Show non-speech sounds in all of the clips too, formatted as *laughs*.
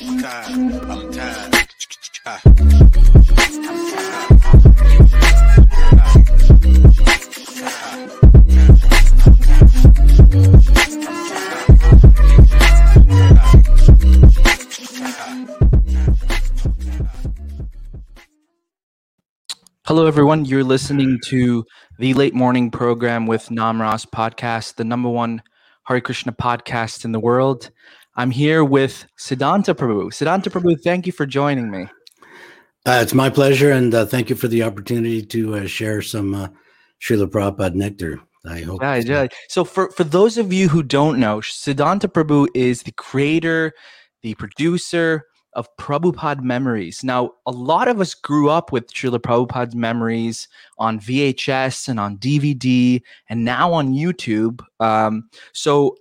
I'm. Hello, everyone. You're listening to the late morning program with Nam Ross podcast, the number one Hare Krishna podcast in the world. I'm here with Siddhanta Prabhu. Siddhanta Prabhu, thank you for joining me. Uh, it's my pleasure, and uh, thank you for the opportunity to uh, share some uh, Srila Prabhupada nectar. I hope. Yeah, yeah. So, for, for those of you who don't know, Siddhanta Prabhu is the creator, the producer of Prabhupada Memories. Now, a lot of us grew up with Srila Prabhupada's memories on VHS and on DVD, and now on YouTube. Um, so,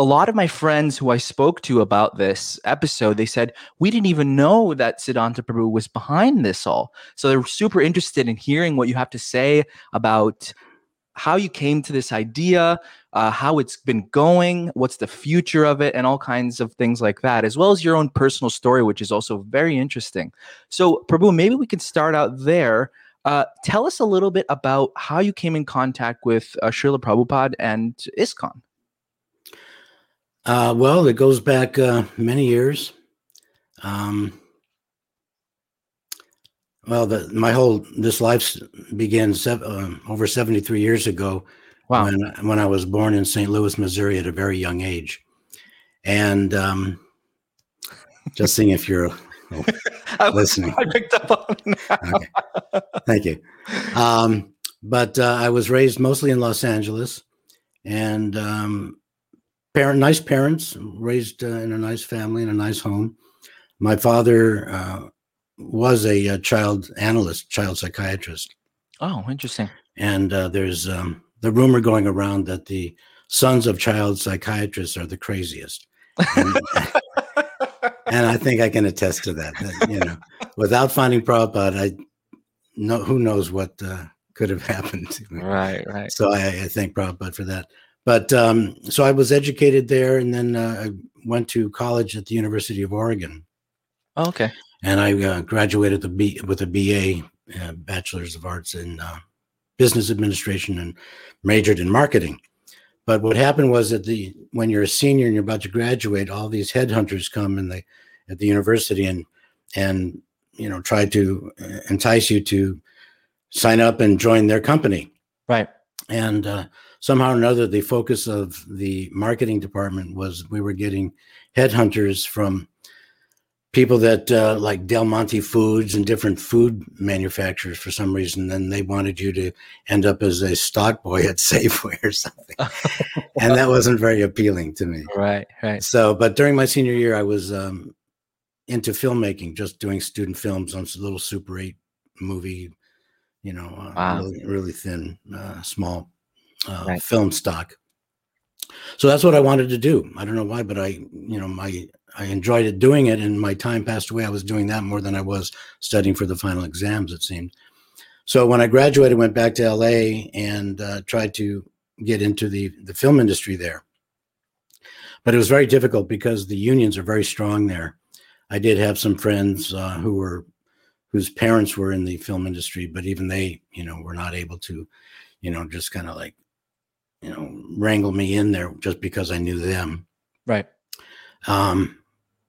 a lot of my friends who I spoke to about this episode, they said, we didn't even know that Siddhanta Prabhu was behind this all. So they're super interested in hearing what you have to say about how you came to this idea, uh, how it's been going, what's the future of it, and all kinds of things like that, as well as your own personal story, which is also very interesting. So, Prabhu, maybe we could start out there. Uh, tell us a little bit about how you came in contact with uh, Srila Prabhupada and ISKCON. Uh, well, it goes back uh, many years. Um, well, the, my whole this life began sev- uh, over seventy three years ago. Wow. When when I was born in St. Louis, Missouri, at a very young age, and um, just seeing if you're *laughs* I- listening. I picked up on. *laughs* Okay. Thank you. Um, but uh, I was raised mostly in Los Angeles, and um, parent, nice parents, raised uh, in a nice family in a nice home. My father uh, was a, uh child analyst, child psychiatrist, Oh, interesting. and uh, there's um, the rumor going around that the sons of child psychiatrists are the craziest. And, *laughs* and I think I can attest to that. that, you know, without finding Prabhupada, I know who knows what uh, could have *laughs* happened. to me. Right, right. So I, I thank Prabhupada for that. But um, so I was educated there, and then uh, I went to college at the University of Oregon, Oh, okay. and I uh, graduated the B, with a BA, uh, Bachelor's of Arts in uh, Business Administration, and majored in marketing. But what happened was that the when you're a senior and you're about to graduate, all these headhunters come in the at the university and and you know try to uh, entice you to sign up and join their company. Right. And uh, somehow or another, the focus of the marketing department was we were getting headhunters from people that uh, like Del Monte Foods and different food manufacturers for some reason. Then they wanted you to end up as a stock boy at *laughs* Safeway or something, *laughs* and that wasn't very appealing to me. Right, right. So, but during my senior year, I was um, into filmmaking, just doing student films on a little Super 8 movie, you know, uh, Wow. really, really thin, uh, small uh, Right. film stock. So that's what I wanted to do. I don't know why, but I, you know, my I enjoyed it doing it, and my time passed away. I was doing that more than I was studying for the final exams. It seemed. So when I graduated, went back to LA and uh, tried to get into the the film industry there. But it was very difficult because the unions are very strong there. I did have some friends uh, who were whose parents were in the film industry, but even they, you know, were not able to, you know, just kind of like, you know, wrangle me in there just because I knew them. Right. Um,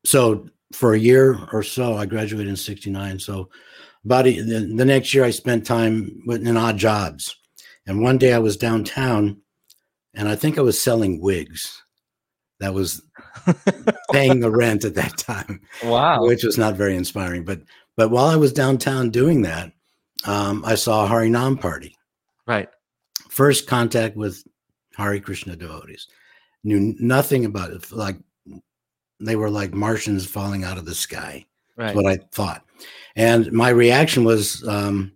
so for a year or so, I graduated in '69. So about a, the, the next year, I spent time with, in odd jobs. And one day I was downtown, and I think I was selling wigs. That was *laughs* paying the rent at that time, Wow. which was not very inspiring. But but while I was downtown doing that, um, I saw a Harinam party. Right. First contact with Hari Krishna devotees. Knew nothing about it. Like they were like Martians falling out of the sky. Right. That's what I thought. And my reaction was um,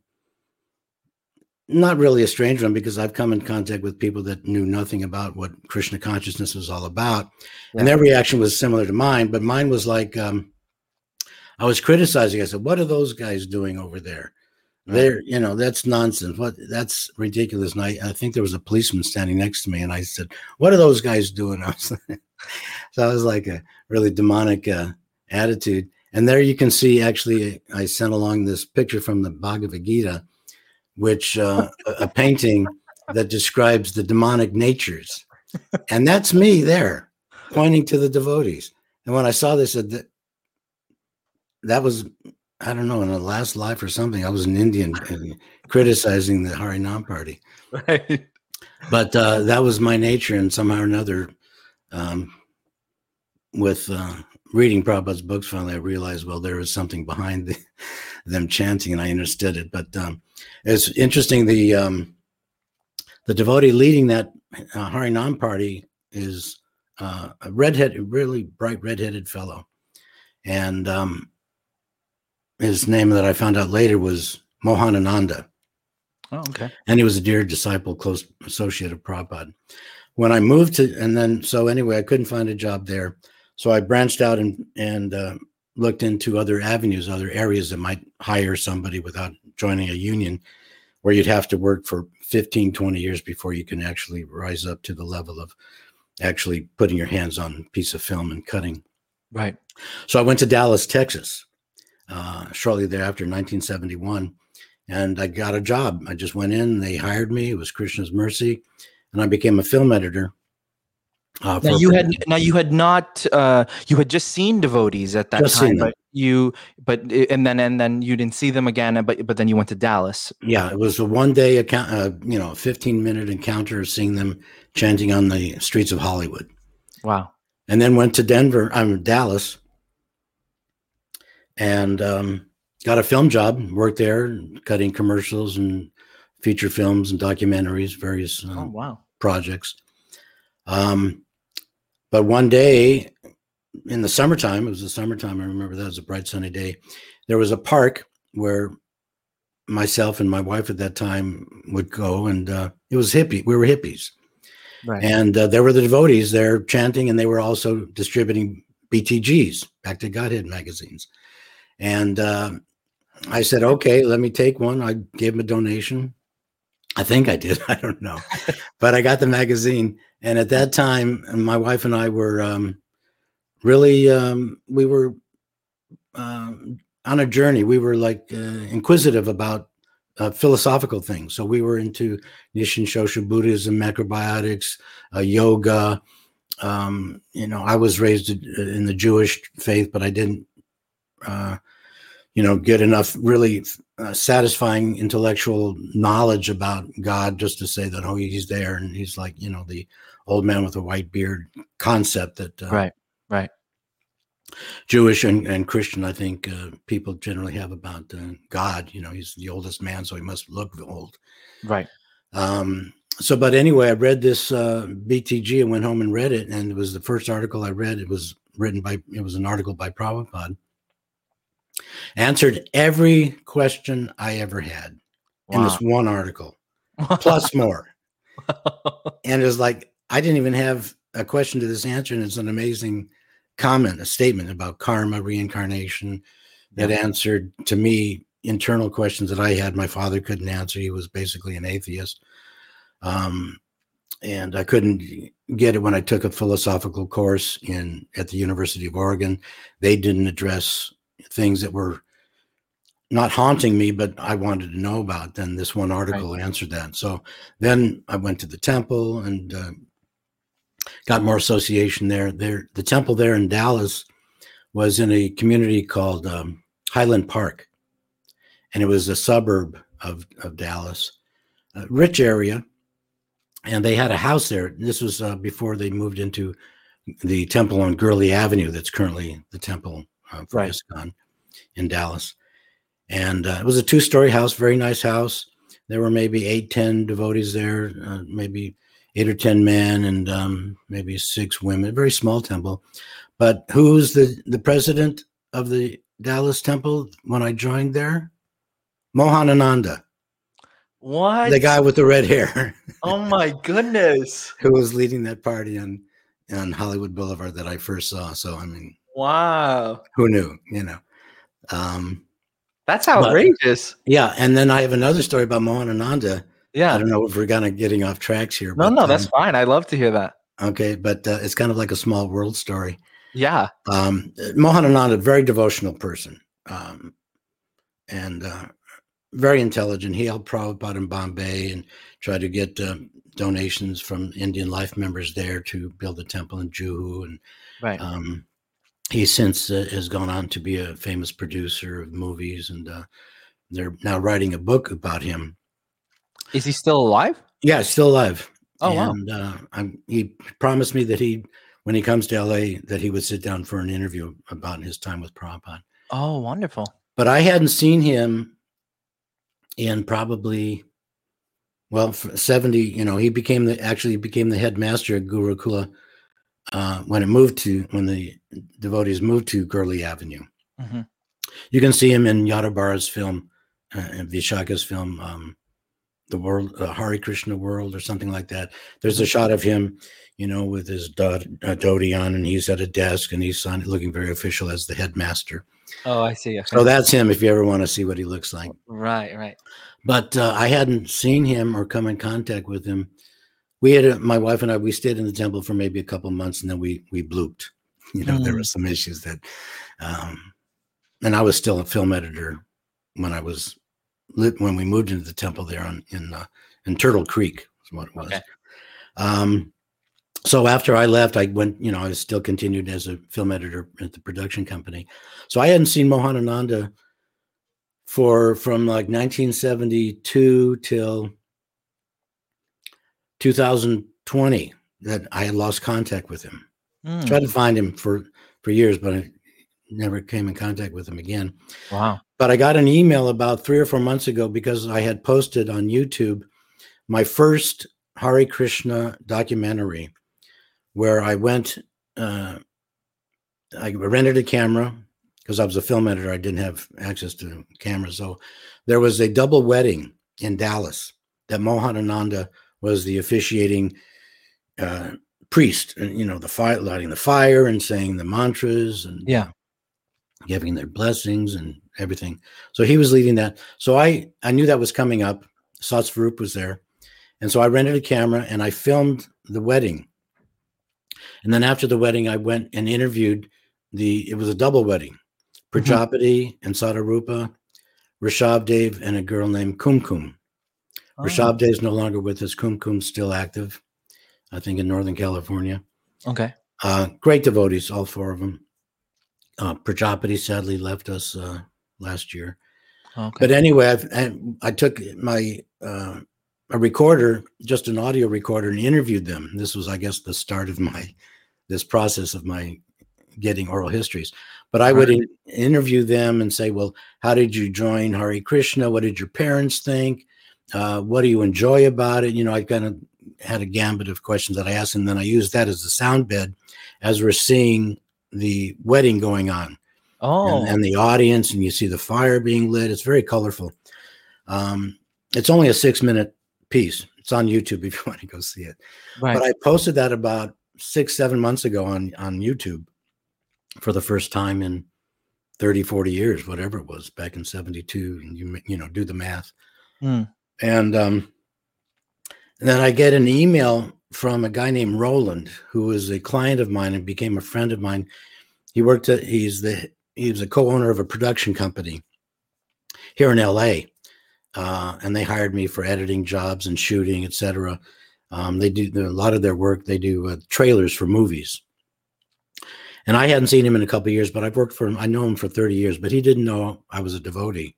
not really a strange one because I've come in contact with people that knew nothing about what Krishna consciousness was all about. And their reaction was similar to mine, but mine was like, um, I was criticizing. I said, What are those guys doing over there? They're, you know, that's nonsense. What that's ridiculous. And I, I think there was a policeman standing next to me, and I said, What are those guys doing? *laughs* I was so I was like a really demonic uh, attitude. And there you can see actually, I sent along this picture from the Bhagavad Gita, which uh, a, a painting that describes the demonic natures. And that's me there pointing to the devotees. And when I saw this, that, that was, I don't know, in the last life or something, I was an Indian and criticizing the Harinam party. *laughs* Right. But uh, that was my nature. And somehow or another, um, with uh, reading Prabhupada's books, finally I realized, well, there was something behind the, them chanting, and I understood it. But um, it's interesting. The um, the devotee leading that uh, Harinam party is uh, a redhead, really bright redheaded fellow, and um, his name that I found out later was Mohanananda, Oh, okay. and he was a dear disciple, close associate of Prabhupada. When I moved to, and then so anyway, I couldn't find a job there, so I branched out and and uh, looked into other avenues, other areas that might hire somebody without joining a union, where you'd have to work for 15, 20 years before you can actually rise up to the level of actually putting your hands on a piece of film and cutting. Right. So I went to Dallas, Texas, uh, shortly thereafter, 1971, and I got a job. I just went in, they hired me. It was Krishna's mercy, and I became a film editor. Uh, Now you had now you had not uh, you had just seen devotees at that Just time, but you but and then and then you didn't see them again, but but then you went to Dallas. yeah, it was a one day account, uh, you know, 15 minute encounter of seeing them chanting on the streets of Hollywood. Wow. and then went to Denver, I'm Dallas, and um, got a film job. Worked there, cutting commercials and feature films and documentaries, various um, Oh wow. projects. Um, but one day in the summertime, it was the summertime. I remember that was a bright sunny day. There was a park where myself and my wife at that time would go, and uh, it was hippie. We were hippies Right. and uh, there were the devotees there chanting, and they were also distributing BTGs, Back to Godhead magazines. And uh, I said, okay, let me take one. I gave him a donation. I think I did. *laughs* I don't know, but I got the magazine. And at that time, my wife and I were um, really um, we were um, on a journey. We were like uh, inquisitive about uh, philosophical things. So we were into Nichiren Shoshu Buddhism, macrobiotics, uh, yoga. Um, you know, I was raised in the Jewish faith, but I didn't, uh, you know, get enough really uh, satisfying intellectual knowledge about God just to say that, oh, he's there and he's like, you know, the old man with a white beard concept that uh, Right. Right. Jewish and, and Christian, I think uh, people generally have about uh, God. You know, he's the oldest man, so he must look old. Right. Um, so, but anyway, I read this uh, BTG and went home and read it, and it was the first article I read. It was written by, it was an article by Prabhupada. Answered every question I ever had in this one article, *laughs* plus more. *laughs* and it was like, I didn't even have a question to this answer, and it's an amazing comment, a statement about karma, reincarnation that answered to me internal questions that I had. My father couldn't answer. He was basically an atheist. Um, and I couldn't get it when I took a philosophical course in at the University of Oregon. They didn't address things that were not haunting me, but I wanted to know about. Then this one article answered that. So then I went to the temple and uh, got more association there. There, the temple there in Dallas was in a community called um, Highland Park, and it was a suburb of of Dallas, a rich area, and they had a house there. This was uh, before they moved into the temple on Gurley Avenue. That's currently the temple uh, for Right. ISKCON in Dallas, and uh, it was a two story house, very nice house. There were maybe eight, ten devotees there, uh, maybe eight or ten men and um, maybe six women. Very small temple. But who's the the president of the Dallas temple when I joined there? Mohanananda, What? the guy with the red hair, *laughs* Oh my goodness. who was leading that party on on Hollywood Boulevard that I first saw. So I mean, Wow. who knew? You know. Um, That's outrageous. yeah, and then I have another story about Mohanananda. Yeah. I don't know if we're kind of getting off tracks here. No, but, no, um, that's fine. I love to hear that. Okay, but uh, it's kind of like a small world story. Yeah. Um, Mohanananda, very devotional person, um, and uh, very intelligent. He helped Prabhupada in Bombay and tried to get uh, donations from Indian life members there to build a temple in Juhu. And Right. um, he since uh, has gone on to be a famous producer of movies, and uh, they're now writing a book about him. Is he still alive? Yeah, still alive. Oh, wow. uh, I'm, he promised me that he, when he comes to LA, that he would sit down for an interview about his time with Prabhupada. Oh, wonderful. But I hadn't seen him in probably, well, 70. You know, he became the actually became the headmaster at Gurukula uh, when it moved to when the devotees moved to Gurley Avenue. hmm You can see him in Yadavara's film, uh, in Vishaka's film, um, the world, uh, Hari Krishna World, or something like that. There's a shot of him, you know, with his uh, dhoti on, and he's at a desk and he's sign- looking very official as the headmaster. Oh, I see. Okay. So that's him. If you ever want to see what he looks like, right, right. but uh, I hadn't seen him or come in contact with him. We had a, my wife and I. We stayed in the temple for maybe a couple months, and then we we blooped. You know, there Mm. were some issues that, um, and I was still a film editor when I was lit when we moved into the temple there on in uh, in Turtle Creek is what it was. Okay. Um, so after I left, I went. You know, I still continued as a film editor at the production company. So I hadn't seen Mohanananda for from like 1972 till 2020 that I had lost contact with him. Mm, Tried to find him for for years, but I never came in contact with him again. Wow. But I got an email about three or four months ago because I had posted on YouTube my first Hari Krishna documentary where I went, uh, I rented a camera because I was a film editor. I didn't have access to cameras. So there was a double wedding in Dallas that Mohanananda was the officiating uh, priest, and you know, the fire, lighting the fire and saying the mantras and Yeah. giving their blessings and everything. So he was leading that. So I I knew that was coming up. Satsvarup was there. And so I rented a camera and I filmed the wedding. And then after the wedding, I went and interviewed the it was a double wedding. Prajapati and Sadarupa, Rishabh Dev, and a girl named Kumkum. Oh, Rishabh Dev is no longer with us. Kumkum's still active, I think in Northern California. Okay. Uh, great devotees, all four of them. Uh, Prajapati sadly left us uh, last year. Okay. But anyway, I've, I, I took my uh, a recorder, just an audio recorder, and interviewed them. This was, I guess, the start of my this process of my getting oral histories. But I would Right. in- interview them and say, "Well, how did you join Hari Krishna? What did your parents think? Uh, what do you enjoy about it?" You know, I kind of had a gambit of questions that I asked, and then I used that as the sound bed as we're seeing the wedding going on oh, and, and the audience, and you see the fire being lit. It's very colorful. Um, it's only a six minute piece. It's on YouTube *laughs* if you want to go see it. right. But I posted that about six, seven months ago on on YouTube for the first time in 30, 40 years, whatever it was, back in 72. And you you know, do the math. Hmm. And um then I get an email from a guy named Roland, who is a client of mine and became a friend of mine. He worked at he's the he was a co-owner of a production company here in LA. Uh, and they hired me for editing jobs and shooting, etc. Um, they do a lot of their work. They do uh, trailers for movies. And I hadn't seen him in a couple years, but I've worked for him. I know him for 30 years, but he didn't know I was a devotee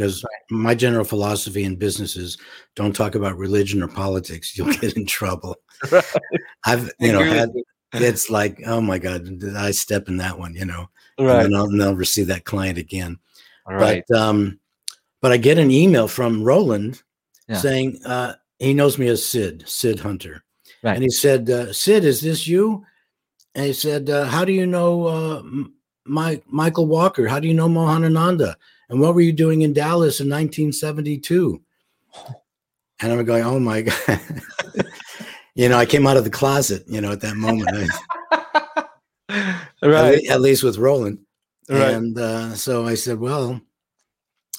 because my general philosophy in business is don't talk about religion or politics. *laughs* You'll get in trouble. *laughs* I've, you know, had, it's like, oh my God, did I step in that one, you know, right. and I'll never see that client again. Right. But um, but I get an email from Roland Yeah. saying uh, he knows me as Sid, Sid Hunter, Right. and he said, uh, "Sid, is this you?" And he said, uh, "How do you know uh, Mike Michael Walker? How do you know Mohanananda? And what were you doing in Dallas in 1972?" And I'm going, "Oh my *laughs* god." You know, I came out of the closet, you know, at that moment, *laughs* at, right. le- at least with Roland. Right. And uh, so I said, well,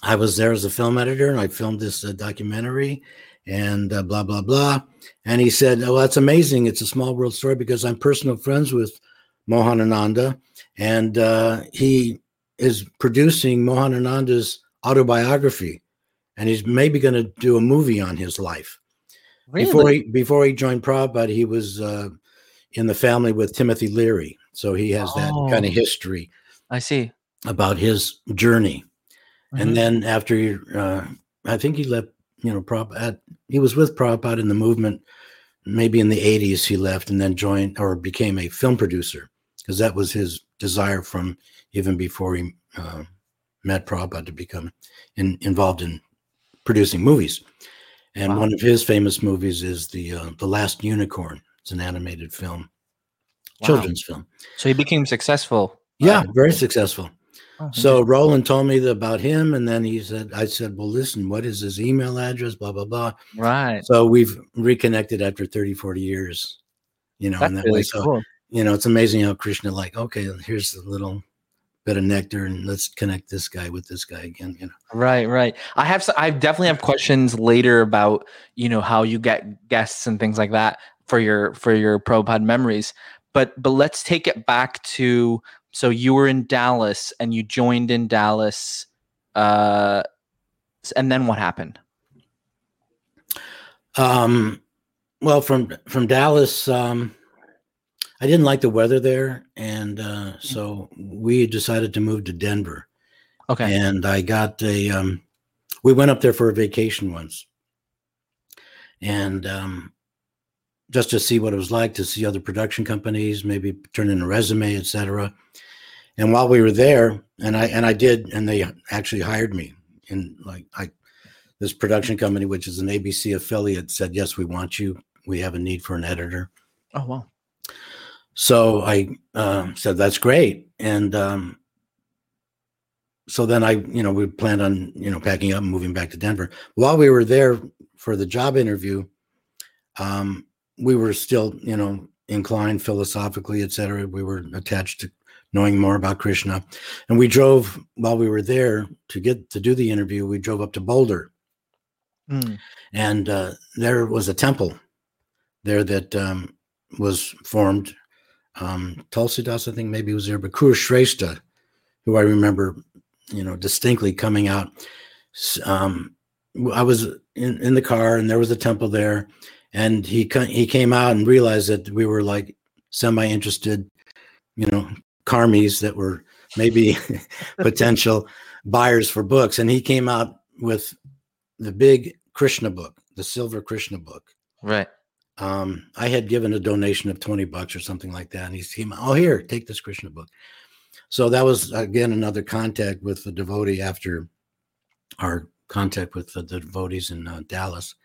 I was there as a film editor and I filmed this uh, documentary and uh, blah, blah, blah. And he said, oh, that's amazing. It's a small world story because I'm personal friends with Mohanananda, and uh, he is producing Mohanananda's autobiography, and he's maybe going to do a movie on his life. Really? Before he before he joined Prabhupada, he was uh, in the family with Timothy Leary, so he has that kind Oh. of history I see. about his journey. Mhm. And then after, uh, I think he left, you know, Prabhupada, he was with Prabhupada in the movement. Maybe in the 80s, he left and then joined or became a film producer because that was his desire from even before he uh, met Prabhupada to become in, involved in producing movies. And Wow. one of his famous movies is the uh, the Last Unicorn. It's an animated film, Wow. children's film. So he became successful. Yeah, Uh, very successful. oh, So Roland told me about him, and then he said, "I said, well, listen, what is his email address? Blah blah blah." right. So we've reconnected after 30, 40 years. You know, in that way. So cool. You know, it's amazing how Krishna, like, okay, here's a little bit of nectar, and let's connect this guy with this guy again. You know, Right, right. I have, I definitely have questions later about you know how you get guests and things like that for your for your Prabhupada memories. But but let's take it back to so you were in Dallas and you joined in Dallas, uh, and then what happened? um, well, from from Dallas, um, I didn't like the weather there, and uh, so we decided to move to Denver. Okay, and I got a. Um, we went up there for a vacation once, and um, just to see what it was like to see other production companies, maybe turn in a resume, etc. And while we were there, and I and I did, and they actually hired me in like I this production company, which is an ABC affiliate, said yes, we want you. We have a need for an editor. oh wow, So I um, said, that's great. And um, so then I, you know, we planned on, you know, packing up and moving back to Denver. While we were there for the job interview, um, we were still, you know, inclined philosophically, et cetera. We were attached to knowing more about Krishna. And we drove while we were there to get to do the interview, we drove up to Boulder Hmm. and uh, there was a temple there that um, was formed. Um, Tulsidas, I think maybe was there, but Kuru Shrestha, who I remember, you know, distinctly coming out. Um, I was in, in the car, and there was a temple there, and he he came out and realized that we were like semi-interested, you know, karmis that were maybe *laughs* potential buyers for books, and he came out with the big Krishna book, the silver Krishna book. right. Um, I had given a donation of 20 bucks or something like that. And he came, oh, here, take this Krishna book. So that was, again, another contact with the devotee after our contact with the, the devotees in uh, Dallas.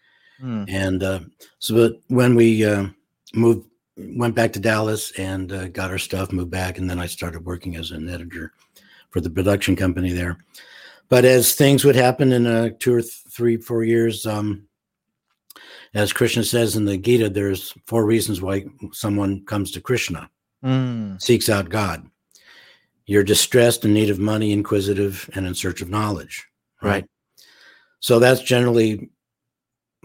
Hmm. And uh, so but when we uh, moved, went back to Dallas and uh, got our stuff, moved back, and then I started working as an editor for the production company there. But as things would happen in uh, two or th- three, four years, um, as Krishna says in the Gita, there's four reasons why someone comes to Krishna, Hmm. seeks out God. You're distressed, in need of money, inquisitive, and in search of knowledge. Right. So that's generally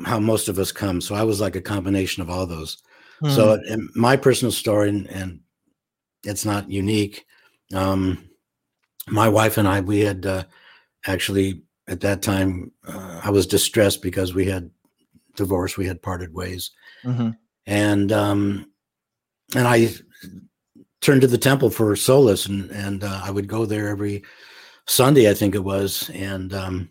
how most of us come. So I was like a combination of all those. So Hmm. in my personal story, and, and it's not unique. Um, my wife and I, we had uh, actually at that time, uh, I was distressed because we had divorced, we had parted ways, Mhm. and um, and I turned to the temple for solace, and and uh, I would go there every Sunday, I think it was, and um,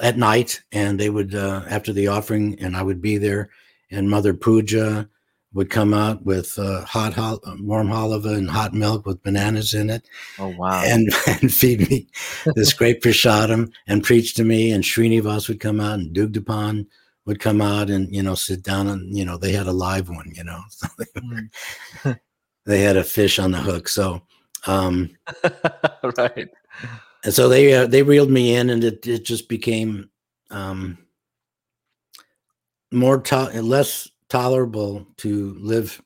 at night, and they would uh, after the offering, and I would be there, and Mother Puja would come out with uh, hot, hot warm halava and hot milk with bananas in it, oh wow, and, *laughs* and feed me this *laughs* great prasadam and preach to me. And Srinivas would come out, and Dugdapan would come out, and you know sit down, and you know they had a live one, you know, *laughs* so they, they had a fish on the hook. So, um, right. and so they uh, they reeled me in, and it it just became um, more to- less tolerable to live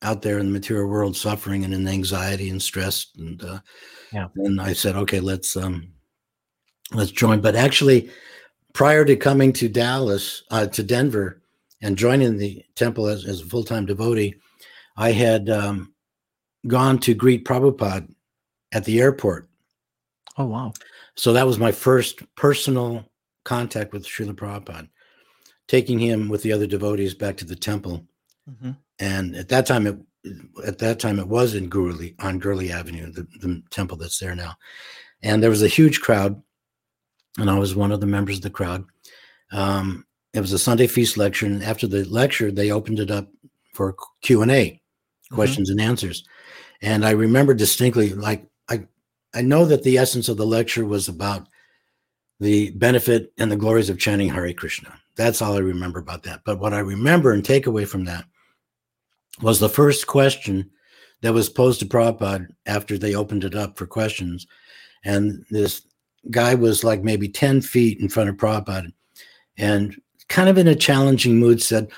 out there in the material world, suffering and in anxiety and stress. And uh, Yeah. and I said, okay, let's um, let's join. But actually, prior to coming to Dallas uh, to Denver and joining the temple as, as a full time devotee, I had um, gone to greet Prabhupada at the airport. Oh wow. So that was my first personal contact with Srila Prabhupada, taking him with the other devotees back to the temple. Mhm. And at that time, it at that time it was in Gurley on Gurley Avenue, the, the temple that's there now. And there was a huge crowd, and I was one of the members of the crowd. Um, it was a Sunday feast lecture, and after the lecture, they opened it up for Q and A, Mhm. questions and answers. And I remember distinctly, like I, I know that the essence of the lecture was about the benefit and the glories of chanting Hare Krishna. That's all I remember about that. But what I remember and take away from that was the first question that was posed to Prabhupada after they opened it up for questions. And this guy was like maybe 10 feet in front of Prabhupada and kind of in a challenging mood said,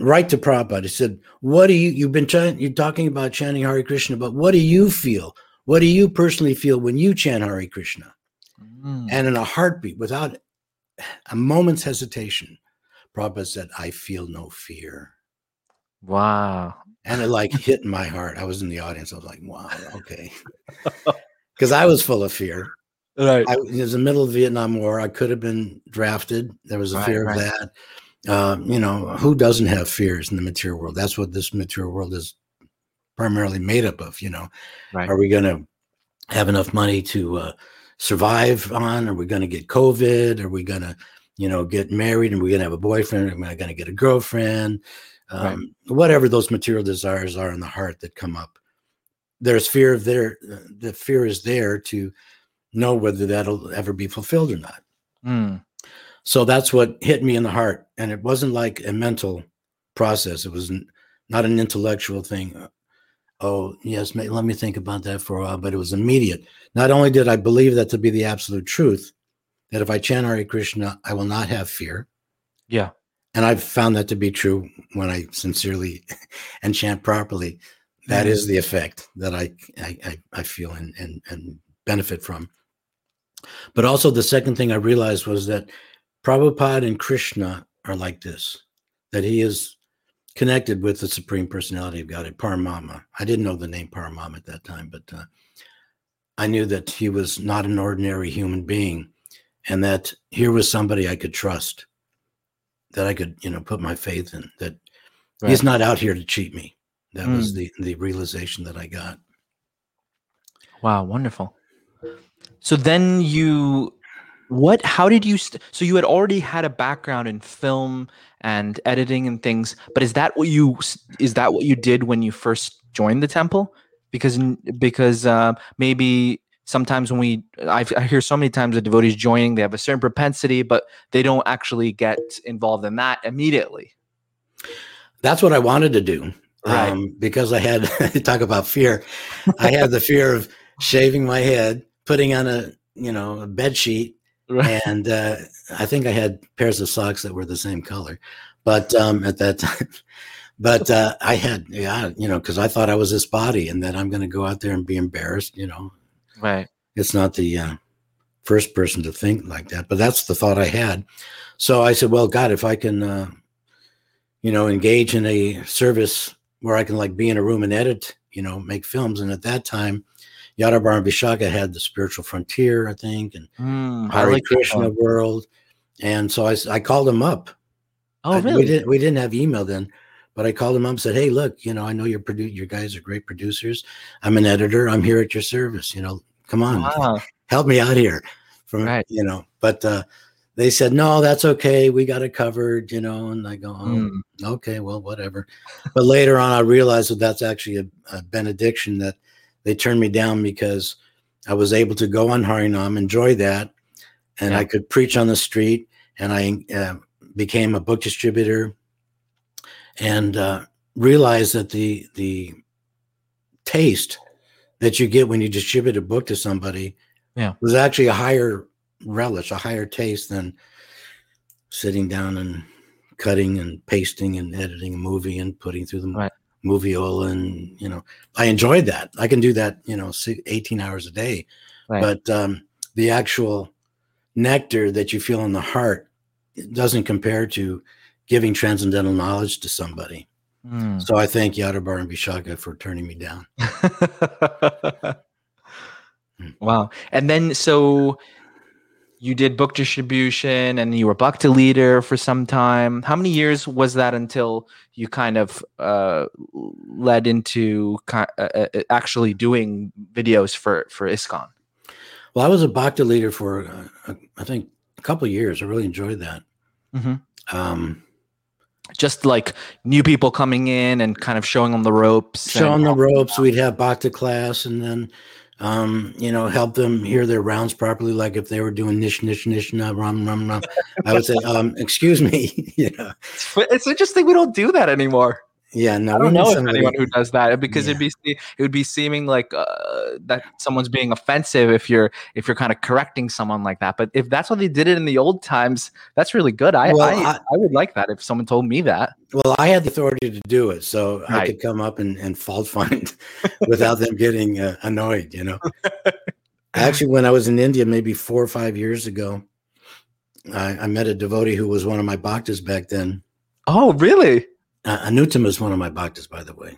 right to Prabhupada, he said, What do you, you've been chanting, you're talking about chanting Hare Krishna, but what do you feel? What do you personally feel when you chant Hare Krishna? Mm. And in a heartbeat, without a moment's hesitation, Prabhupada said, I feel no fear. wow. And it like hit my heart. I was in the audience. I was like, wow, okay. *laughs* Because I was full of fear. Right. I, it was the middle of the Vietnam War. I could have been drafted. There was a Right, fear right. of that. Um, you know, who doesn't have fears in the material world? That's what this material world is primarily made up of. You know, right. are we going to have enough money to uh, survive on? Are we going to get COVID? Are we going to, you know, get married? Are we are going to have a boyfriend? Am I going to get a girlfriend? Right. Um, Whatever those material desires are in the heart that come up, there's fear of there. The fear is there to know whether that'll ever be fulfilled or not. Mm. So that's what hit me in the heart, and it wasn't like a mental process. It was not an intellectual thing. Oh yes, ma- let me think about that for a while. But it was immediate. Not only did I believe that to be the absolute truth, that if I chant Hare Krishna, I will not have fear, Yeah. and I've found that to be true when I sincerely *laughs* and chant properly. That Mhm. is the effect that I I, I, I feel and, and and benefit from. But also the second thing I realized was that Prabhupada and Krishna are like this, that he is connected with the Supreme Personality of Godhead, Paramatma. I didn't know the name Paramatma at that time, but uh, I knew that he was not an ordinary human being and that here was somebody I could trust, that I could, you know, put my faith in, that he's not out here to cheat me. That was Mm. the, the realization that I got. Wow, wonderful. So then you what how did you st- so you had already had a background in film and editing and things, but is that what you is that what you did when you first joined the temple? Because because uh, maybe sometimes when we I've, I hear so many times the devotees joining they have a certain propensity, but they don't actually get involved in that immediately. That's what I wanted to do. Right. Um, because I had *laughs* talk about fear. I had the fear of shaving my head, putting on a you know a bed sheet, Right. and uh, I think I had pairs of socks that were the same color. But um, at that *laughs* time, but uh, I had yeah, you know, because I thought I was this body, and that I'm going to go out there and be embarrassed. You know, Right. it's not the uh, first person to think like that, but that's the thought I had. So I said, well, God, if I can, uh, you know, engage in a service where I can like be in a room and edit, you know, make films. And at that time, Yadabar and Vishaka had the spiritual frontier, I think, and Mm, Hare like Krishna world. And so I, I called him up. Oh, I- really? We didn't, we didn't have email then, but I called him up and said, Hey, look, you know, I know you're produ- you guys are great producers. I'm an editor. I'm here at your service. You know, come on Wow. help me out here from Right. you know but uh they said no that's okay we got it covered you know and i go oh, Mm. okay well whatever but later on i realized that that's actually a, a benediction that they turned me down because i was able to go on harinam enjoy that and Yeah. i could preach on the street and i uh, became a book distributor and uh, realized that the the taste that you get when you distribute a book to somebody Yeah. was actually a higher relish, a higher taste than sitting down and cutting and pasting and editing a movie and putting through the Right. Moviola and you know I enjoyed that. I can do that, you know, 18 hours a day. Right. But um, the actual nectar that you feel in the heart it doesn't compare to giving transcendental knowledge to somebody. Mm. So I thank Yadabar and Vishaka for turning me down. *laughs* wow. And then so you did book distribution and you were Bhakti leader for some time. How many years was that until you kind of uh, led into uh, uh, actually doing videos for for ISKCON? Well, I was a Bhakti leader for, uh, I think, a couple of years. I really enjoyed that. Mhm. Um, Just like new people coming in and kind of showing them the ropes. show and- the ropes. We'd have Bhakti class and then, um, you know, help them hear their rounds properly. Like if they were doing nish, nish, nish, na, rum, rum, rum, I would say, um, excuse me. *laughs* you know, It's interesting we don't do that anymore. Yeah, no, I we don't know if anyone who does that because it'd be it would be seeming like uh, that someone's being offensive if you're if you're kind of correcting someone like that. But if that's what they did it in the old times, that's really good. I Well, I, I- I, would like that if someone told me that. Well, I had the authority to do it, so I could come up and, and fault find *laughs* *laughs* without them getting uh, annoyed. You know, *laughs* actually, when I was in India, maybe four or five years ago, I, I met a devotee who was one of my bhaktas back then. Oh, really? Uh, Anuttama is one of my bhaktas, by the way.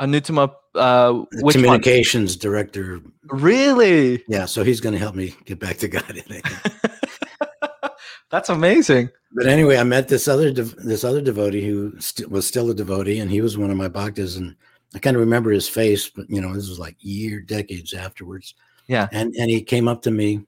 Anutama, uh, The which one? communications director. Really? Yeah, so he's going to help me get back to God. *laughs* That's amazing. But anyway, I met this other dev- this other devotee who st- was still a devotee, and he was one of my bhaktas, and I kind of remember his face, but you know, this was like year, decades afterwards. Yeah. And and he came up to me,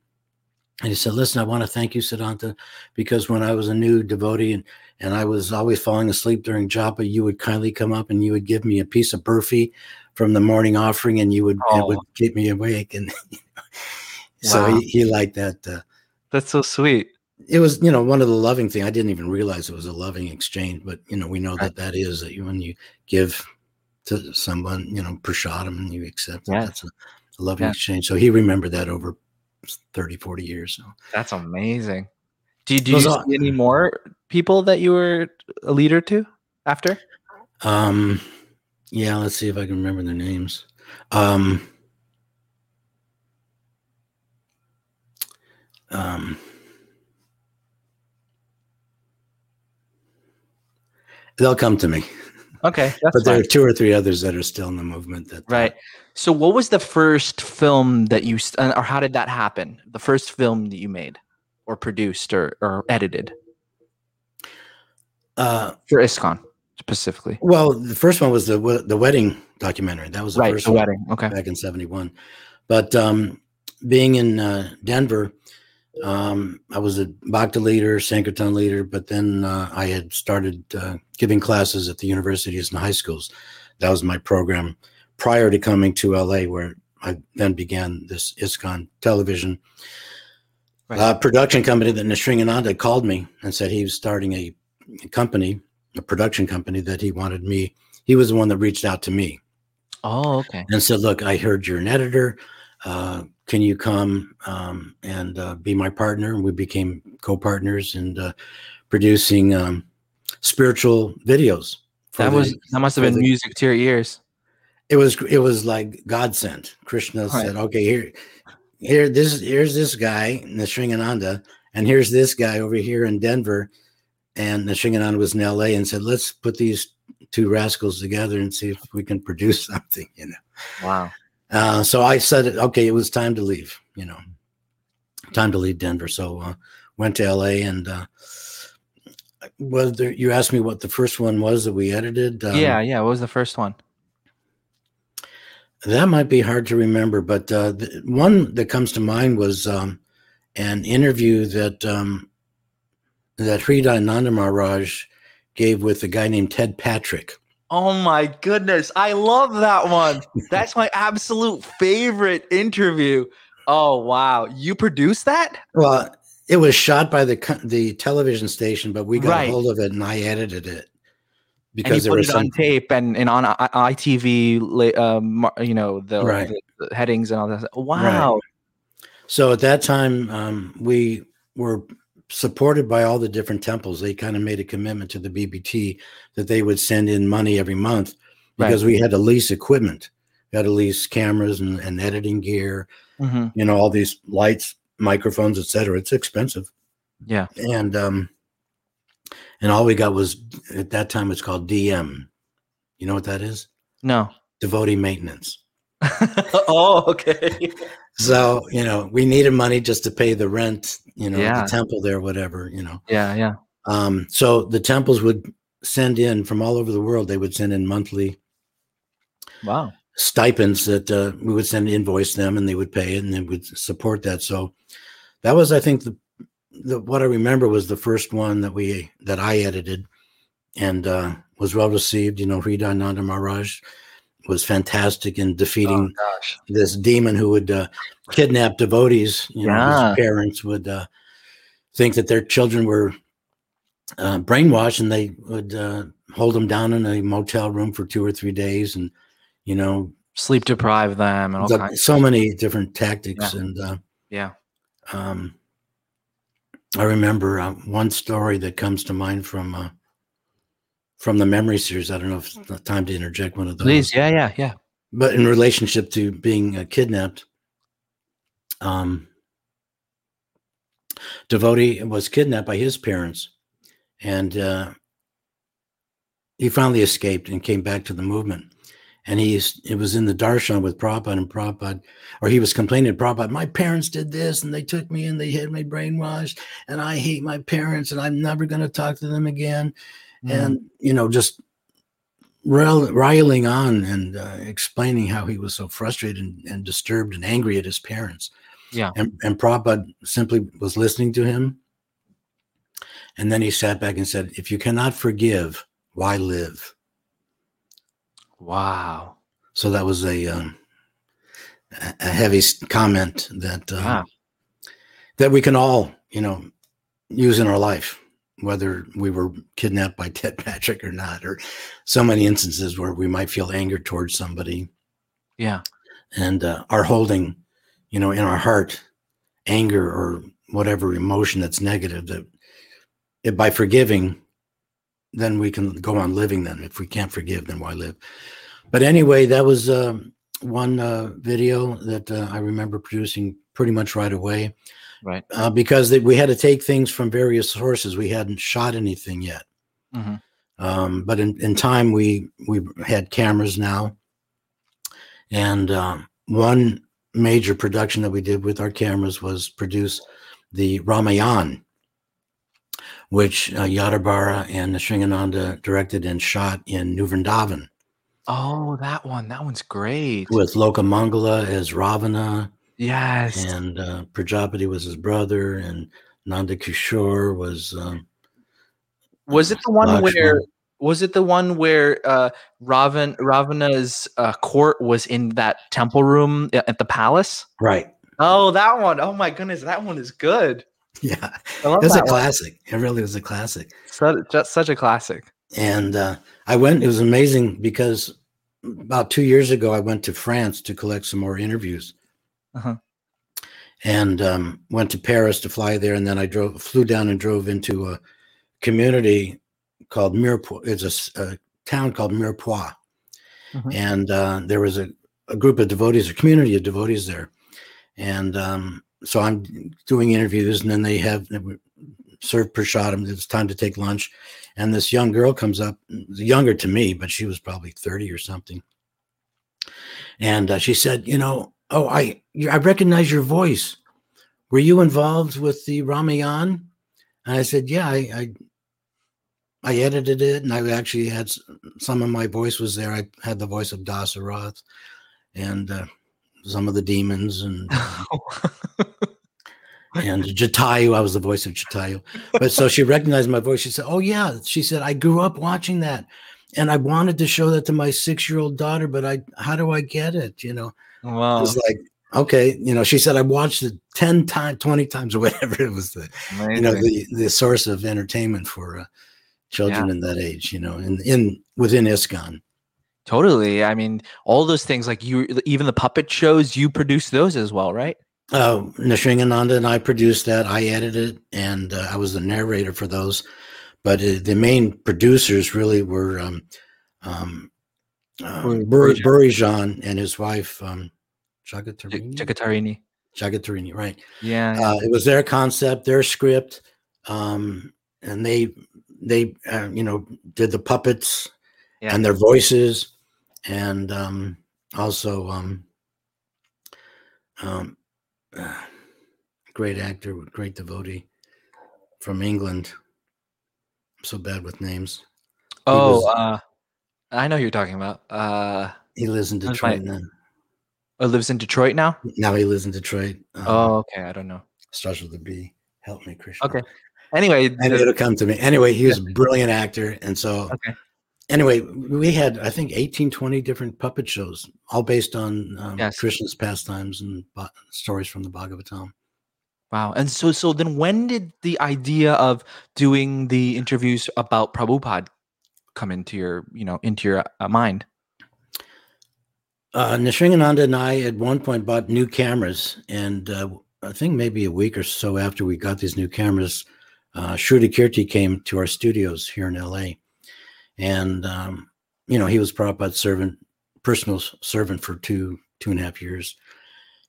and he said, "Listen, I want to thank you, Siddhanta, because when I was a new devotee and and I was always falling asleep during japa, you would kindly come up and you would give me a piece of burfi from the morning offering, and you would it would Oh. keep me awake." And *laughs* so Wow. he, he liked that. Uh, That's so sweet. it was you know one of the loving thing i didn't even realize it was a loving exchange but you know we know Right. that that is that you, when you give to someone you know prashadam and you accept Yeah. that's a, a loving Yeah. exchange so he remembered that over 30 40 years so That's amazing. Do, do you see any more people that you were a leader to after? um yeah let's see if i can remember their names um um they'll come to me Okay, but there fine. are two or three others that are still in the movement that uh, Right. So, what was the first film that you, or how did that happen? The first film that you made, or produced, or or edited uh for ISKCON specifically? Well, the first one was the the wedding documentary. That was the right, first the wedding. Okay. back in '71. But um, being in uh, Denver, um, I was a Bhakti leader, Sankirtan leader, but then uh, I had started uh, giving classes at the universities and high schools. That was my program prior to coming to LA, where I then began this ISKCON television Right. uh, production company that Nishringananda called me and said he was starting a company, a production company that he wanted me. He was the one that reached out to me Oh, okay. and said, "Look, I heard you're an editor. Uh, can you come um, and uh, be my partner?" And we became co-partners and uh, producing um, spiritual videos. That the- was that must have been the- music to your ears. It was it was like God sent. Krishna Right. said, "Okay, here, here, this here's this guy, Nishringananda, and here's this guy over here in Denver." And Nishringananda was in L.A. and said, "Let's put these two rascals together and see if we can produce *laughs* something." You know. Wow. Uh, so I said, "Okay, it was time to leave." You know, time to leave Denver. So uh, went to L.A. and. Uh, was there, you asked me what the first one was that we edited? Um, yeah, yeah. What was the first one? That might be hard to remember, but uh, the one that comes to mind was um, an interview that um, that Hridayananda Maharaj gave with a guy named Ted Patrick. Oh my goodness. I love that one. *laughs* That's my absolute favorite interview. Oh wow. You produced that? Well, it was shot by the the television station, but we got Right. a hold of it and I edited it And because there put was it some. on tape and, and on ITV, um, you know, the, Right. the- the headings and all that. Wow. So at that time, um, we were supported by all the different temples. They kind of made a commitment to the BBT that they would send in money every month Right. because we had to lease equipment. We had to lease cameras and, and editing gear, hmm you know, all these lights, microphones, etc. It's expensive. Yeah. And um and all we got was at that time it's called DM. You know what that is? No. Devotee maintenance. *laughs* oh, okay. *laughs* So, you know, we needed money just to pay the rent, you know, Yeah. the temple there, whatever, you know. Yeah, yeah. Um, so the temples would send in from all over the world, they would send in monthly Wow. stipends that uh, we would send invoice them and they would pay it and they would support that. So that was, I think, the, the what I remember was the first one that we that I edited and uh, was well received. You know, Hridayananda Maharaj was fantastic in Oh defeating gosh. this demon who would uh, kidnap devotees. You know, Yeah. his parents would uh, think that their children were uh, brainwashed, and they would uh, hold them down in a motel room for two or three days, and you know, Sleep deprive them and all the- so many different tactics. Yeah. And uh, Yeah. um, I remember uh, one story that comes to mind from uh, from the memory series. I don't know if it's time to interject one of those Please. Yeah, yeah, yeah. but in relationship to being uh, kidnapped um devotee was kidnapped by his parents and uh he finally escaped and came back to the movement and he's it was in the darshan with Prabhupada and Prabhupada or he was complaining to Prabhupada my parents did this and they took me and they had me brainwashed and I hate my parents and I'm never going to talk to them again Mm. and you know just ril- riling on and uh, explaining how he was so frustrated and, and disturbed and angry at his parents. Yeah. And, and Prabhupada simply was listening to him. And then he sat back and said, If you cannot forgive, why live? Wow. So that was a, um, a heavy comment that, uh, Yeah. that we can all, you know, use in our life, whether we were kidnapped by *laughs* Ted Patrick or not, or so many instances where we might feel anger towards somebody Yeah. and uh, are holding, you know, in our heart anger or whatever emotion that's negative that if by forgiving, then we can go on living then. If we can't forgive, then why live? But anyway, that was um, one uh, video that uh, I remember producing pretty much right away Right. uh, because they, we had to take things from various sources. We hadn't shot anything yet. Mhm. Um, but in, in time, we we had cameras now, and um, one major production that we did with our cameras was produce the Ramayan, which uh, Yadubara and Nrsimhananda directed and shot in New Vrindavan Oh, that one. That one's great. with Lokamangala as Ravana, Yes. and uh, Prajapati was his brother, and Nanda Kishore was. Um, Was it the one Lakshman. where was it the one where uh Ravan Ravana's uh, court was in that temple room at the palace? right. Oh, that one. Oh my goodness, that one is good. *laughs* Yeah, it was a one. classic. It really was a classic. Such, just such a classic. and uh, I went. It was amazing because about two years ago, I went to France to collect some more interviews, Uh-huh. and um, went to Paris to fly there, and then I drove, flew down, and drove into a community called Mirepoix. It's a town called Mirepoix, Mhm. and uh, there was a, a group of devotees, a community of devotees there, and um, so I'm doing interviews, and then they have served serve. It's time to take lunch, and this young girl comes up, younger to me, but she was probably 30 or something. And uh, she said, You know, oh, I, I recognize your voice. Were you involved with the Ramayan? And I said, Yeah, I, I, I edited it, and I actually had some of my voice was there. I had the voice of Dasaroth and uh, some of the demons and *laughs* and Jatayu. I was the voice of Jatayu. But so she recognized my voice. She said, Oh, yeah. She said, I grew up watching that. And I wanted to show that to my six year old daughter, but I, how do I get it? You know, wow. it's like, okay. You know, she said, I watched it 10 times, 20 times, or *laughs* whatever it was, the, you know, the, the source of entertainment for uh, children Yeah. in that age, you know, in, in within ISKCON. Totally. I mean, all those things like you even the puppet shows, you produce those as well, right? Uh, Nrsimhananda and I produced that. I edited it, and uh, I was the narrator for those. But uh, the main producers really were um, um, uh, Bur- Bur- Bhurijan. And his wife, um, Jagatarini. Jagatarini. Jagatarini, right. Yeah. yeah. Uh, it was their concept, their script, um, and they they uh, you know did the puppets yeah. and their voices, and um, also um, um, uh, great actor, great devotee from England. I'm so bad with names. oh, was- uh, I know who you're talking about. Uh, He lives in Detroit my- now. oh, lives in Detroit now. Now he lives in Detroit. Um, Oh, okay. I don't know. starts with a B. Help me, Krishna. Okay. Anyway, and the- it'll come to me. Anyway, he was a brilliant actor. And so, Okay. Anyway, we had, I think, 18, 20 different puppet shows, all based on um, Yes. Krishna's pastimes and stories from the Bhagavatam. Wow. And so so then when did the idea of doing the interviews about Prabhupada come into your, you know, into your uh, mind? Uh, Nrsimhananda and I at one point bought new cameras. And uh, I think maybe a week or so after we got these new cameras, uh, Srutakirti came to our studios here in LA. And, um, you know, he was Prabhupada's servant, personal servant for two, two and a half years.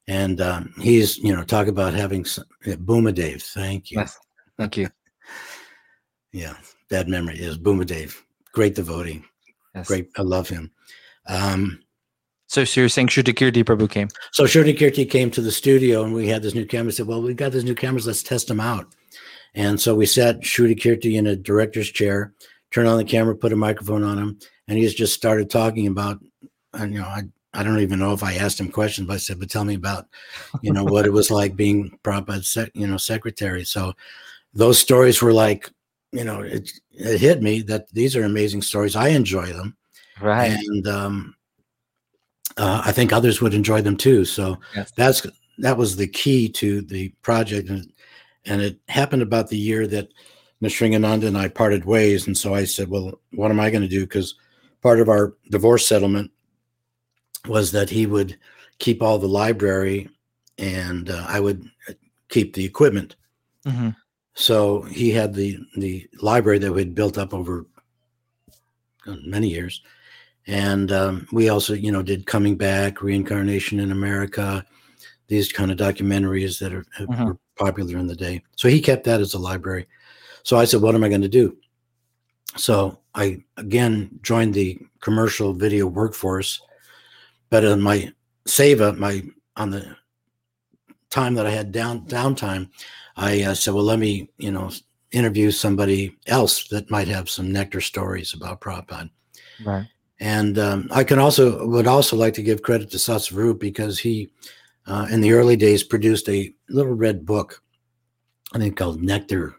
And um, he's, you know, talk about having s- yeah, Boomadev. Thank you. Yes. Thank you. *laughs* Yeah, bad memory is Boomadev. Great devotee. Yes. Great. I love him. Um, So, so you're saying Prabhu came. So Srutakirti came to the studio and we had this new camera. said, Well, we've got these new cameras, let's test them out. And so we sat Srutakirti in a director's chair, turned on the camera, put a microphone on him, and he just started talking about, and you know, I, I don't even know if I asked him questions, but I said, But tell me about, you know, what it was *laughs* like being Prabhupada's sec, you know, secretary. So those stories were like, you know, it, it hit me that these are amazing stories. I enjoy them Right. and um, uh, I think others would enjoy them too. So Yes. that's that was the key to the project, and, and it happened about the year that Nrsimhananda and I parted ways. And so I said, "Well, what am I going to do?" Because part of our divorce settlement was that he would keep all the library, and uh, I would keep the equipment. hmm So he had the the library that we had built up over uh, many years, and um, we also, you know, did coming back, reincarnation in America, these kind of documentaries that are have- Mhm. were popular in the day. So he kept that as a library. So I said, "What am I going to do?" So I again joined the commercial video workforce, but on my seva, my on the time that I had down downtime, I uh, said, well, let me, you know, interview somebody else that might have some nectar stories about Prabhupada. Right. And um, I can also would also like to give credit to Satsvarup because he, uh, in the early days, produced a little red book, I think called Nectar,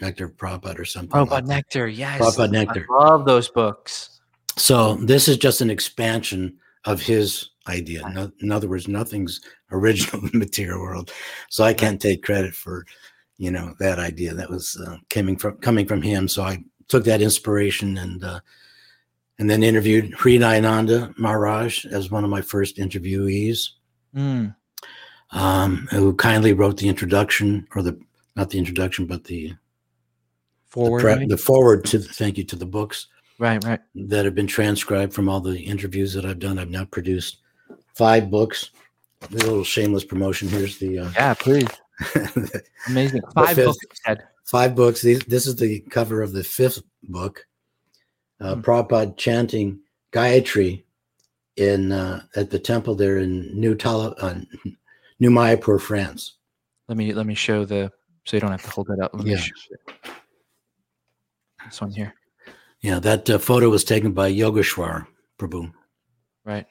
Nectar of Prabhupada or something. like Prabhupada that. Nectar. Yes. Prabhupada Nectar. I love those books. So this is just an expansion of his idea. No, in other words, nothing's *laughs* original in the material world. So I can't take credit for, you know, that idea. That was uh, coming from coming from him. So I took that inspiration and uh, and then interviewed Hridayananda Maharaj as one of my first interviewees, Mm. um, who kindly wrote the introduction or the not the introduction, but the Forward. the, pre- right? the forward to the, thank you to the books. right. Right. that have been transcribed from all the interviews that I've done. I've now produced five books. A little shameless promotion. Here's the, uh, Yeah. Please. *laughs* Amazing. Five fifth- books. five books. These, this is the cover of the fifth book. Uh, Hmm. Prabhupada chanting Gayatri in uh, at the temple there in New Tala, uh, New Mayapur, France. Let me let me show the so you don't have to hold that up. Let me Yeah. This one here. Yeah, that uh, photo was taken by Yogeshwar Prabhu. Right.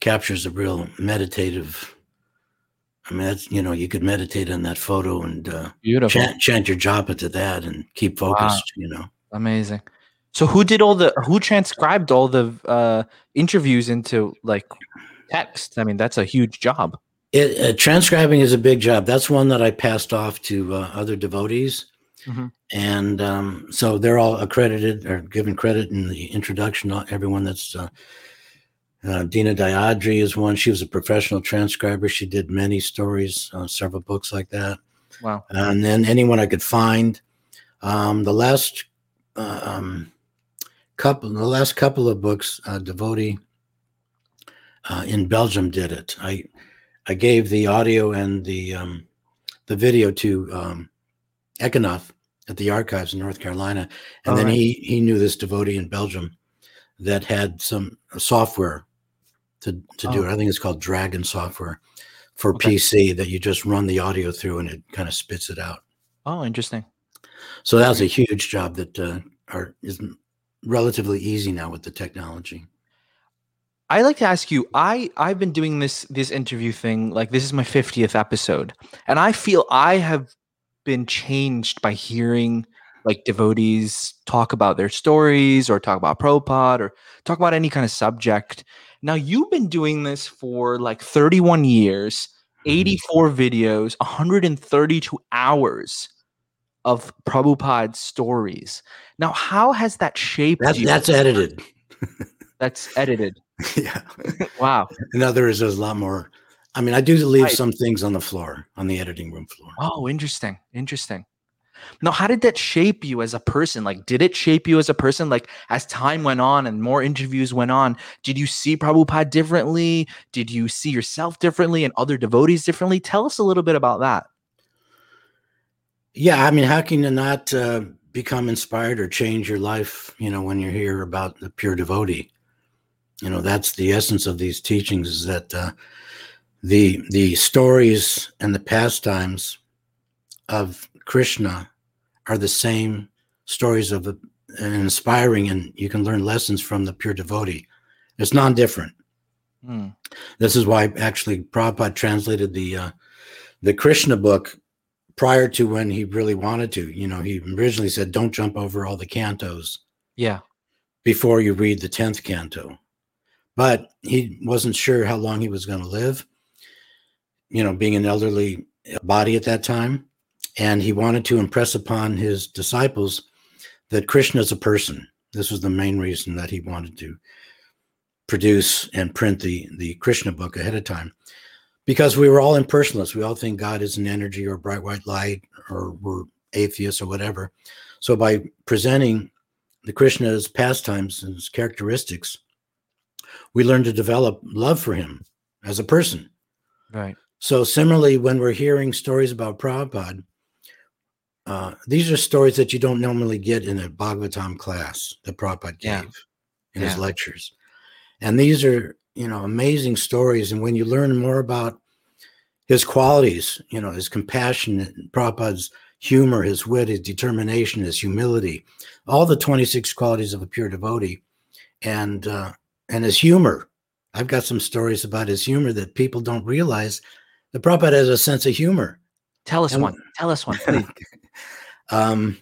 Captures a real meditative. I mean, that's, you know, you could meditate on that photo and uh, Beautiful. chant, chant your japa to that and keep focused you know Amazing. So who did all the who transcribed all the uh interviews into like text? I mean, that's a huge job. it, uh, transcribing is a big job that's one that i passed off to uh, other devotees Mhm. and um, so they're all accredited or given credit in the introduction everyone that's uh, uh, Dina Dayadri is one. She was a professional transcriber. She did many stories, uh, several books like that. Wow. and then anyone I could find. Um, the last uh, um, couple, the last couple of books, uh, Devotee uh, in Belgium did it. I I gave the audio and the um, the video to um, Ekanath, at the archives in North Carolina, and then Alright. he he knew this devotee in Belgium that had some software to to do Oh. it. I think it's called Dragon software for Okay. PC that you just run the audio through and it kind of spits it out. Oh, interesting. So that was a huge job that uh, are is relatively easy now with the technology. I like to ask you. I I've been doing this this interview thing like this is my fiftieth episode, and I feel I have been changed by hearing like devotees talk about their stories or talk about Prabhupada or talk about any kind of subject. Now you've been doing this for like thirty one years, Mhm. eighty four videos, one hundred and thirty two hours of Prabhupada stories. Now, how has that shaped That's you? that's edited. That's edited. *laughs* yeah. Wow. In others, there's a lot more. I mean, I do leave Right. some things on the floor, on the editing room floor. Oh, interesting. Interesting. Now, how did that shape you as a person? Like, did it shape you as a person? Like, as time went on and more interviews went on, did you see Prabhupada differently? Did you see yourself differently and other devotees differently? Tell us a little bit about that. Yeah, I mean, how can you not uh, become inspired or change your life? You know, when you hear about the pure devotee, you know that's the essence of these teachings: is that uh, the the stories and the pastimes of Krishna are the same stories of a, and inspiring, and you can learn lessons from the pure devotee. It's non-different. Hmm. This is why actually Prabhupada translated the uh, the Krishna book prior to when he really wanted to. You know, he originally said, "Don't jump over all the cantos Yeah. before you read the tenth canto," but he wasn't sure how long he was going to live. You know, being an elderly uh, body at that time, and he wanted to impress upon his disciples that Krishna is a person. This was the main reason that he wanted to produce and print the the Krishna book ahead of time because we were all impersonalists. We all think God is an energy or bright white light, or we're atheists or whatever. So by presenting the Krishna's pastimes and his characteristics, we learn to develop love for him as a person. Right. So similarly, when we're hearing stories about Prabhupada, uh, these are stories that you don't normally get in a Bhagavatam class that Prabhupada gave Yeah. in his lectures. And these are, you know, amazing stories. And when you learn more about his qualities, you know, his compassion, Prabhupada's humor, his wit, his determination, his humility, all the 26 qualities of a pure devotee, and uh, and his humor. I've got some stories about his humor that people don't realize. The Prabhupada has a sense of humor. Tell us And- one. Tell us one, please. *laughs* um,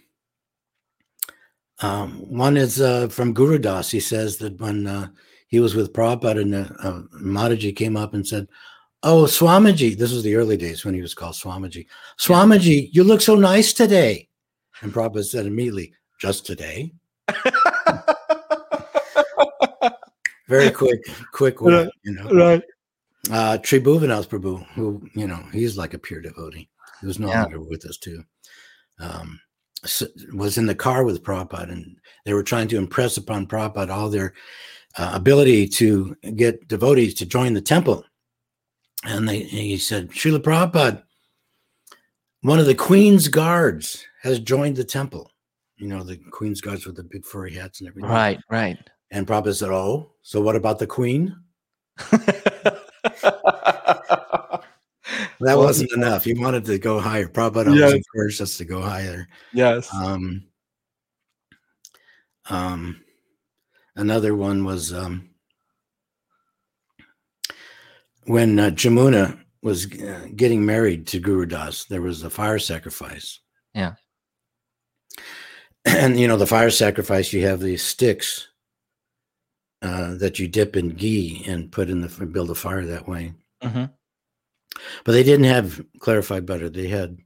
um, one is uh, from Guru Das. He says that when uh, he was with Prabhupada and uh, uh, Mataji came up and said, Oh, Swamiji, this was the early days when he was called Swamiji. Swamiji, you look so nice today. And Prabhupada said immediately, Just today? *laughs* Very quick, quick one, you know. right. Uh, Tribhuvannath Prabhu, who, you know, he's like a pure devotee. He was no Yeah. longer with us, too. Um, s- was in the car with Prabhupada, and they were trying to impress upon Prabhupada all their uh, ability to get devotees to join the temple. And they, he said, Srila Prabhupada, one of the Queen's guards has joined the temple. You know, the Queen's guards with the big furry hats and everything. Right, right. And Prabhupada said, Oh, so what about the Queen? *laughs* *laughs* That Well, wasn't enough. He wanted to go higher. Prabhupada always Yes. encouraged us to go higher. yes. Um, um, another one was um, when uh, Jamuna was uh, getting married to Guru Das, there was a fire sacrifice. Yeah. And, you know, the fire sacrifice, you have these sticks uh, that you dip in ghee and put in the, build a fire that way. Mhm. But they didn't have clarified butter. They had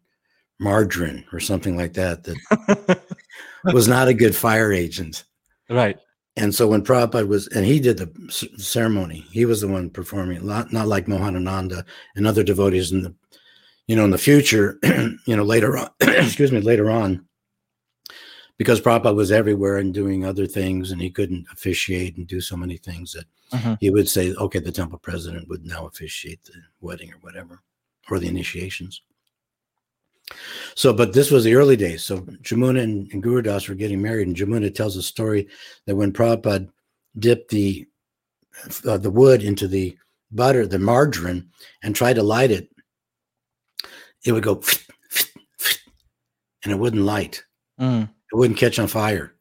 margarine or something like that that *laughs* was not a good fire agent. right. And so when Prabhupada was, and he did the c- ceremony, he was the one performing not, not like Mohanananda and other devotees in the, you know, in the future, *clears throat* you know, later on, *clears throat* excuse me, later on, because Prabhupada was everywhere and doing other things and he couldn't officiate and do so many things that Mhm. he would say, okay, the temple president would now officiate the wedding or whatever, or the initiations. So, but this was the early days. So Jamuna and, and Guru Das were getting married, and Jamuna tells a story that when Prabhupada dipped the uh, the wood into the butter, the margarine, and tried to light it, it would go *sniffs* *sniffs* *sniffs* and it wouldn't light. Mm. It wouldn't catch on fire.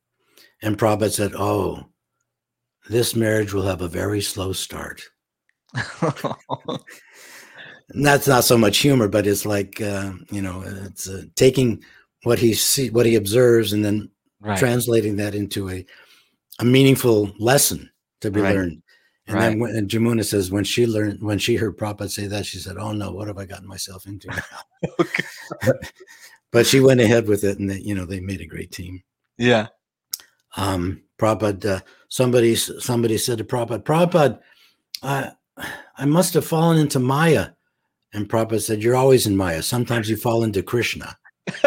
And Prabhupada said, Oh, this marriage will have a very slow start. *laughs* That's not so much humor, but it's like, uh, you know, it's uh, taking what he see, what he observes, and then right. translating that into a, a meaningful lesson to be Right. learned. And Right. then when, and Jamuna says when she learned when she heard Prabhupada say that, she said, "Oh no, what have I gotten myself into?" now?" *laughs* *laughs* But she went ahead with it, and they, you know they made a great team. yeah. Um, Prabhupada, uh, somebody somebody said to Prabhupada, Prabhupada, I I must have fallen into Maya, and Prabhupada said, "You're always in Maya. Sometimes you fall into Krishna." *laughs*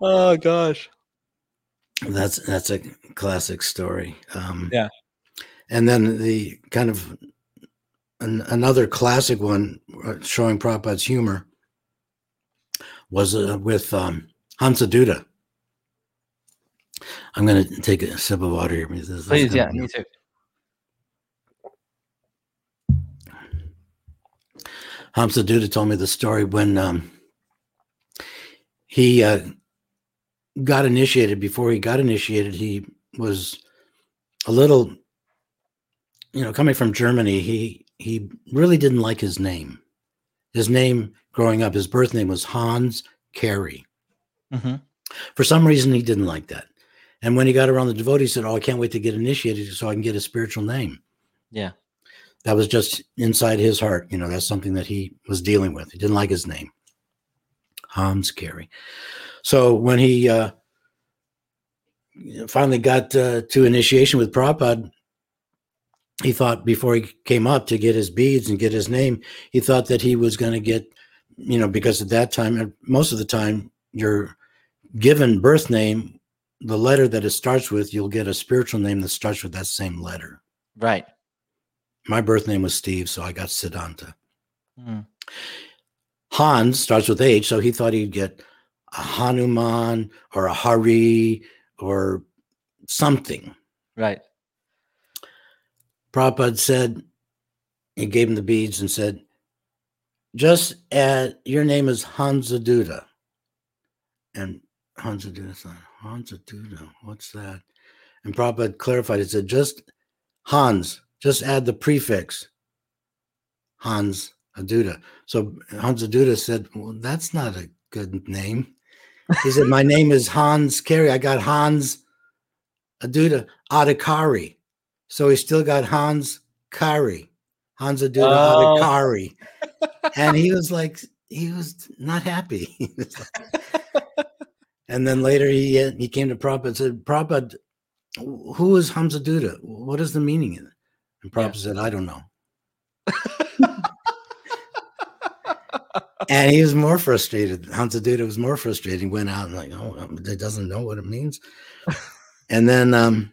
oh gosh. That's that's a classic story. Um, Yeah. And then the kind of an, another classic one uh, showing Prabhupada's humor was uh, with um, Hansadutta. I'm going to take a sip of water here. this Please, yeah, me too. Hansadutta told me the story when um, he uh, got initiated. Before he got initiated, he was a little, you know, coming from Germany. He he really didn't like his name. His name growing up, his birth name was Hans Kary. hmm For some reason, he didn't like that. And when he got around the devotee, he said, "Oh, I can't wait to get initiated so I can get a spiritual name." Yeah. that was just inside his heart. You know, that's something that he was dealing with. He didn't like his name, Hans Kary. So when he uh, finally got uh, to initiation with Prabhupada, he thought before he came up to get his beads and get his name, he thought that he was going to get, you know, because at that time, and most of the time, your given birth name, the letter that it starts with, you'll get a spiritual name that starts with that same letter Right. my birth name was Steve, so I got Siddhanta. Mm. Hans starts with H, so he thought he'd get a Hanuman or a Hari or something. Right. Prabhupada said, he gave him the beads and said, just add, your name is Hansadutta. And Hansadutta thought, Hansadutta, what's that? And Prabhupada clarified, it said, just Hans, just add the prefix Hans Aduda. So Hans Aduda said, Well, that's not a good name. He said, My name is Hans Kary. I got Hans Aduda Adhikari. So he still got Hans Kary, Hans Aduda Oh. Adhikari. *laughs* And he was like, he was not happy. *laughs* He was like- and then later he he came to Prabhupada and said, Prabhupada, who is Hansadutta? What is the meaning of it? And Yeah. Said, I don't know. *laughs* and he was more frustrated. Hansadutta was more frustrated. He went out and like, oh, it doesn't know what it means. and then, um,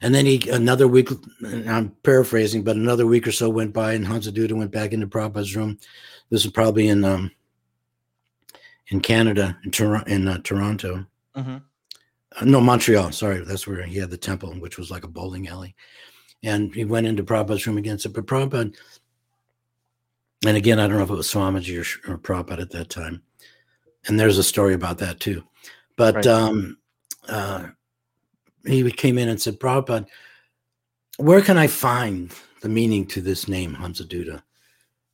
and then he another week. and I'm paraphrasing, but another week or so went by, and Hansadutta went back into Prabhupada's room. This is probably in um, in Canada, in, Tor- in uh, Toronto. hmm Uh, no, Montreal. Sorry, that's where he had the temple, which was like a bowling alley. And he went into Prabhupada's room again. Said, but Prabhupada, and again, I don't know if it was Swamiji or, or Prabhupada at that time. And there's a story about that too. But Right. um, uh, he came in and said, Prabhupada, where can I find the meaning to this name, Hansadutta?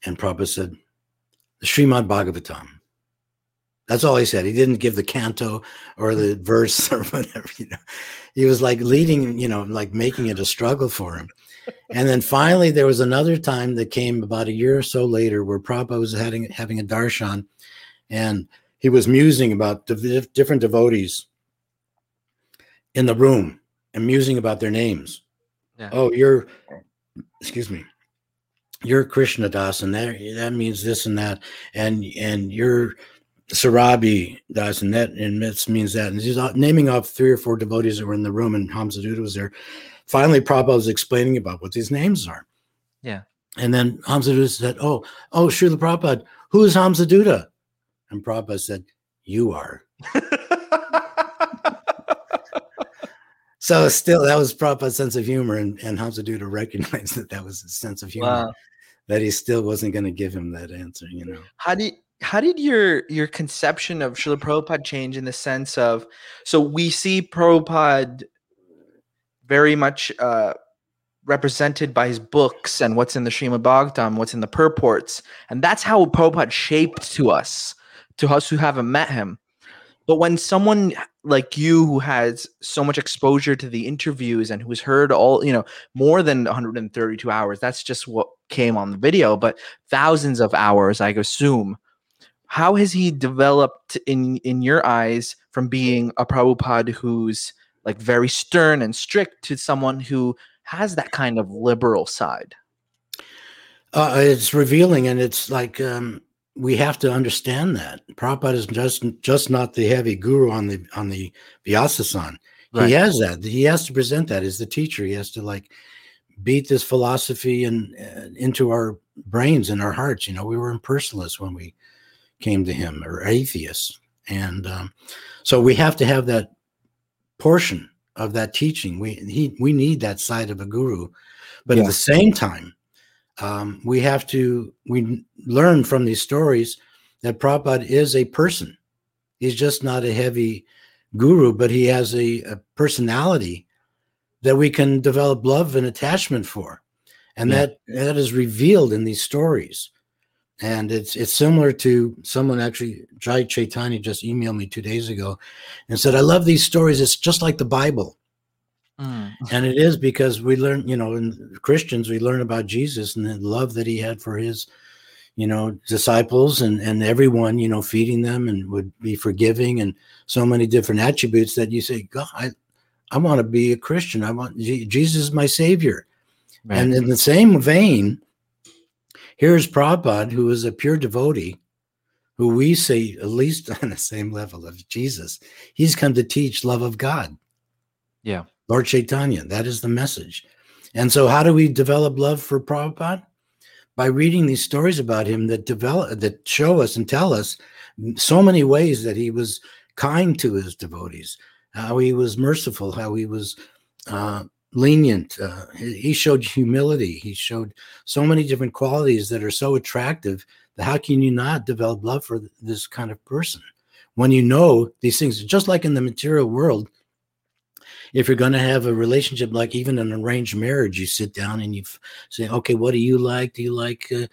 And Prabhupada said, the Srimad Bhagavatam. That's all he said. He didn't give the canto or the *laughs* verse or whatever, you know. He was like leading, you know, like making it a struggle for him. And then finally there was another time that came about a year or so later where Prabhupada was having having a darshan and he was musing about div- different devotees in the room and musing about their names. Yeah. Oh, you're excuse me. You're Krishna Das, and that that means this and that, and and you're Sarabi Das, and that and this means that. And he's uh, naming off three or four devotees that were in the room, and Hansadutta was there. Finally, Prabhupada was explaining about what these names are. Yeah. And then Hansadutta said, Oh, oh, Srila Prabhupada, who is Hansadutta? And Prabhupada said, You are. *laughs* So still, that was Prabhupada's sense of humor, and, and Hansadutta recognized *laughs* that that was his sense of humor. Wow. That he still wasn't going to give him that answer, you know. How did how did your your conception of Srila Prabhupada change in the sense of so we see Prabhupada very much uh, represented by his books and what's in the Srimad Bhagavatam, what's in the purports, and that's how Prabhupada shaped to us, to us who haven't met him. But when someone like you who has so much exposure to the interviews and who's heard all, you know, more than 132 hours, that's just what came on the video, but thousands of hours, I assume. How has he developed in in your eyes from being a Prabhupada who's like very stern and strict to someone who has that kind of liberal side? Uh, it's revealing, and it's like um, we have to understand that Prabhupada is just just not the heavy guru on the on the Vyasasan. Right. He has that. He has to present that as the teacher. He has to like beat this philosophy and uh, into our brains and our hearts. You know, we were impersonalists when we came to him, or atheists, and um, so we have to have that portion of that teaching. We he we need that side of a guru, but at the same time, um, we have to we learn from these stories that Prabhupada is a person. He's just not a heavy guru, but he has a, a personality that we can develop love and attachment for, and Yeah. that that is revealed in these stories. And it's it's similar to someone actually, Jai Chaitanya just emailed me two days ago and said, I love these stories. It's just like the Bible. And it is because we learn, you know, in Christians, we learn about Jesus and the love that he had for his, you know, disciples and, and everyone, you know, feeding them and would be forgiving and so many different attributes that you say, God, I, I want to be a Christian. I want Jesus is my savior. And in the same vein, here's Prabhupada, who is a pure devotee, who we say at least *laughs* on the same level of Jesus. He's come to teach love of God. Yeah. Lord Chaitanya, that is the message. And so, how do we develop love for Prabhupada? By reading these stories about him that develop that show us and tell us so many ways that he was kind to his devotees, how he was merciful, how he was uh, lenient. Uh, he showed humility. He showed so many different qualities that are so attractive how can you not develop love for this kind of person when you know these things? Just like in the material world, if you're going to have a relationship, like even an arranged marriage, you sit down and you say, okay, what do you like? Do you like uh,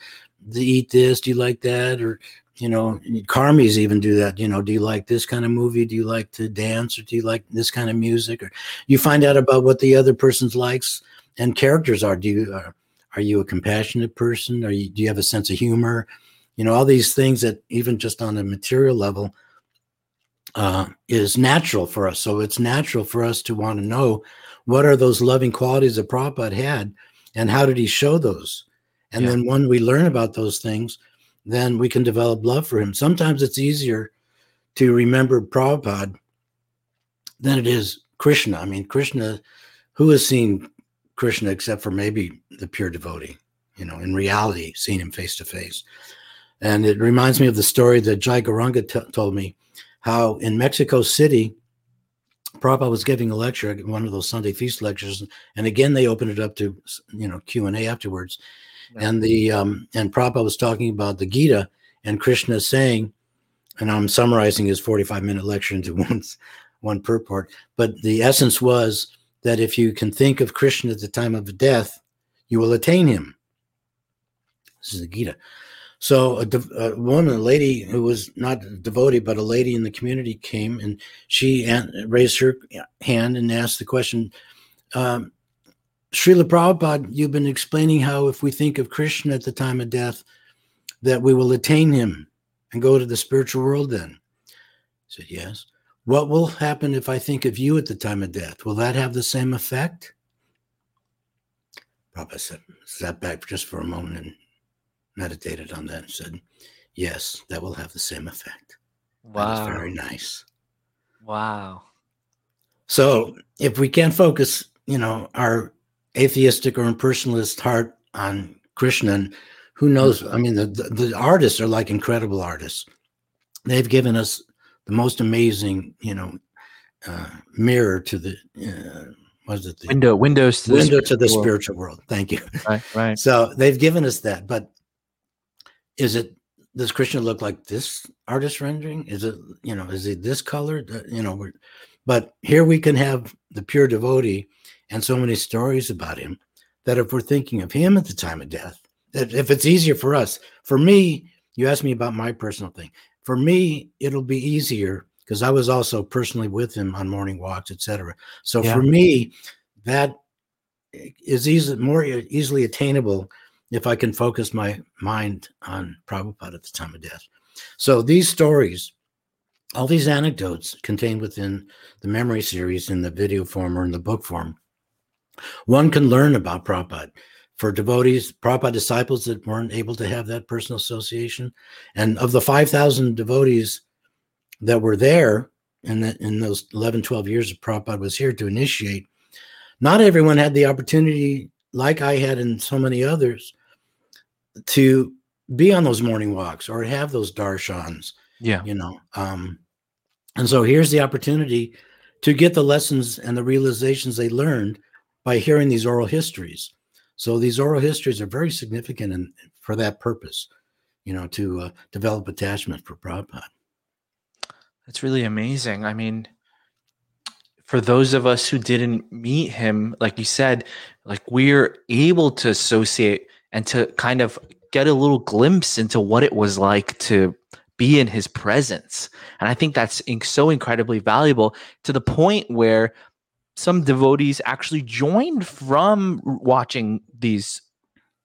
to eat this? Do you like that? Or you know, karmis even do that. You know, do you like this kind of movie? Do you like to dance, or do you like this kind of music? Or you find out about what the other person's likes and characters are. Do you are, are you a compassionate person? Are you do you have a sense of humor? You know, all these things that even just on a material level uh, is natural for us. So it's natural for us to want to know what are those loving qualities that Prabhupada had and how did he show those? And Yeah. then when we learn about those things, then we can develop love for him. Sometimes it's easier to remember Prabhupada than it is Krishna. I mean, Krishna, who has seen Krishna except for maybe the pure devotee, you know, in reality, seen him face to face. And it reminds me of the story that Jai Garanga t- told me how in Mexico City, Prabhupada was giving a lecture, one of those Sunday feast lectures, and again they opened it up to you know Q and A afterwards, Yeah. and the um, and Prabhupada was talking about the Gita and Krishna saying, and I'm summarizing his 45 minute lecture into *laughs* one one purport, but the essence was that if you can think of Krishna at the time of death, you will attain him. This is the Gita. So a, a woman, a lady who was not a devotee, but a lady in the community came and she raised her hand and asked the question, um, Srila Prabhupada, you've been explaining how if we think of Krishna at the time of death, that we will attain him and go to the spiritual world then. I said, yes. What will happen if I think of you at the time of death? Will that have the same effect? Prabhupada said, sat back just for a moment and meditated on that and said, Yes, that will have the same effect. Wow. very nice. Wow. So if we can't focus, you know, our atheistic or impersonalist heart on Krishna. And who knows? I mean, the, the, the artists are like incredible artists. They've given us the most amazing, you know, uh, mirror to the, uh, was it the window windows to window the to the world. spiritual world? Thank you. Right, right. So they've given us that, but is it does Krishna look like this artist rendering? Is it you know is it this colored? Uh, you know, we're, but here we can have the pure devotee and so many stories about him that if we're thinking of him at the time of death, that if it's easier for us, for me, you asked me about my personal thing. For me, it'll be easier because I was also personally with him on morning walks, etc. So Yeah. for me, that is easy, more easily attainable if I can focus my mind on Prabhupada at the time of death. So these stories, all these anecdotes contained within the memory series in the video form or in the book form, one can learn about Prabhupada. For devotees, Prabhupada disciples that weren't able to have that personal association, and of the 5,000 devotees that were there in, the, in those 11, 12 years that Prabhupada was here to initiate, not everyone had the opportunity, like I had and so many others, to be on those morning walks or have those darshans, Yeah. you know. Um, and so here's the opportunity to get the lessons and the realizations they learned by hearing these oral histories. So these oral histories are very significant in, for that purpose, you know, to uh, develop attachment for Prabhupada. That's really amazing. I mean, for those of us who didn't meet him, like you said, like we're able to associate and to kind of get a little glimpse into what it was like to be in his presence. And I think that's so incredibly valuable to the point where some devotees actually joined from watching these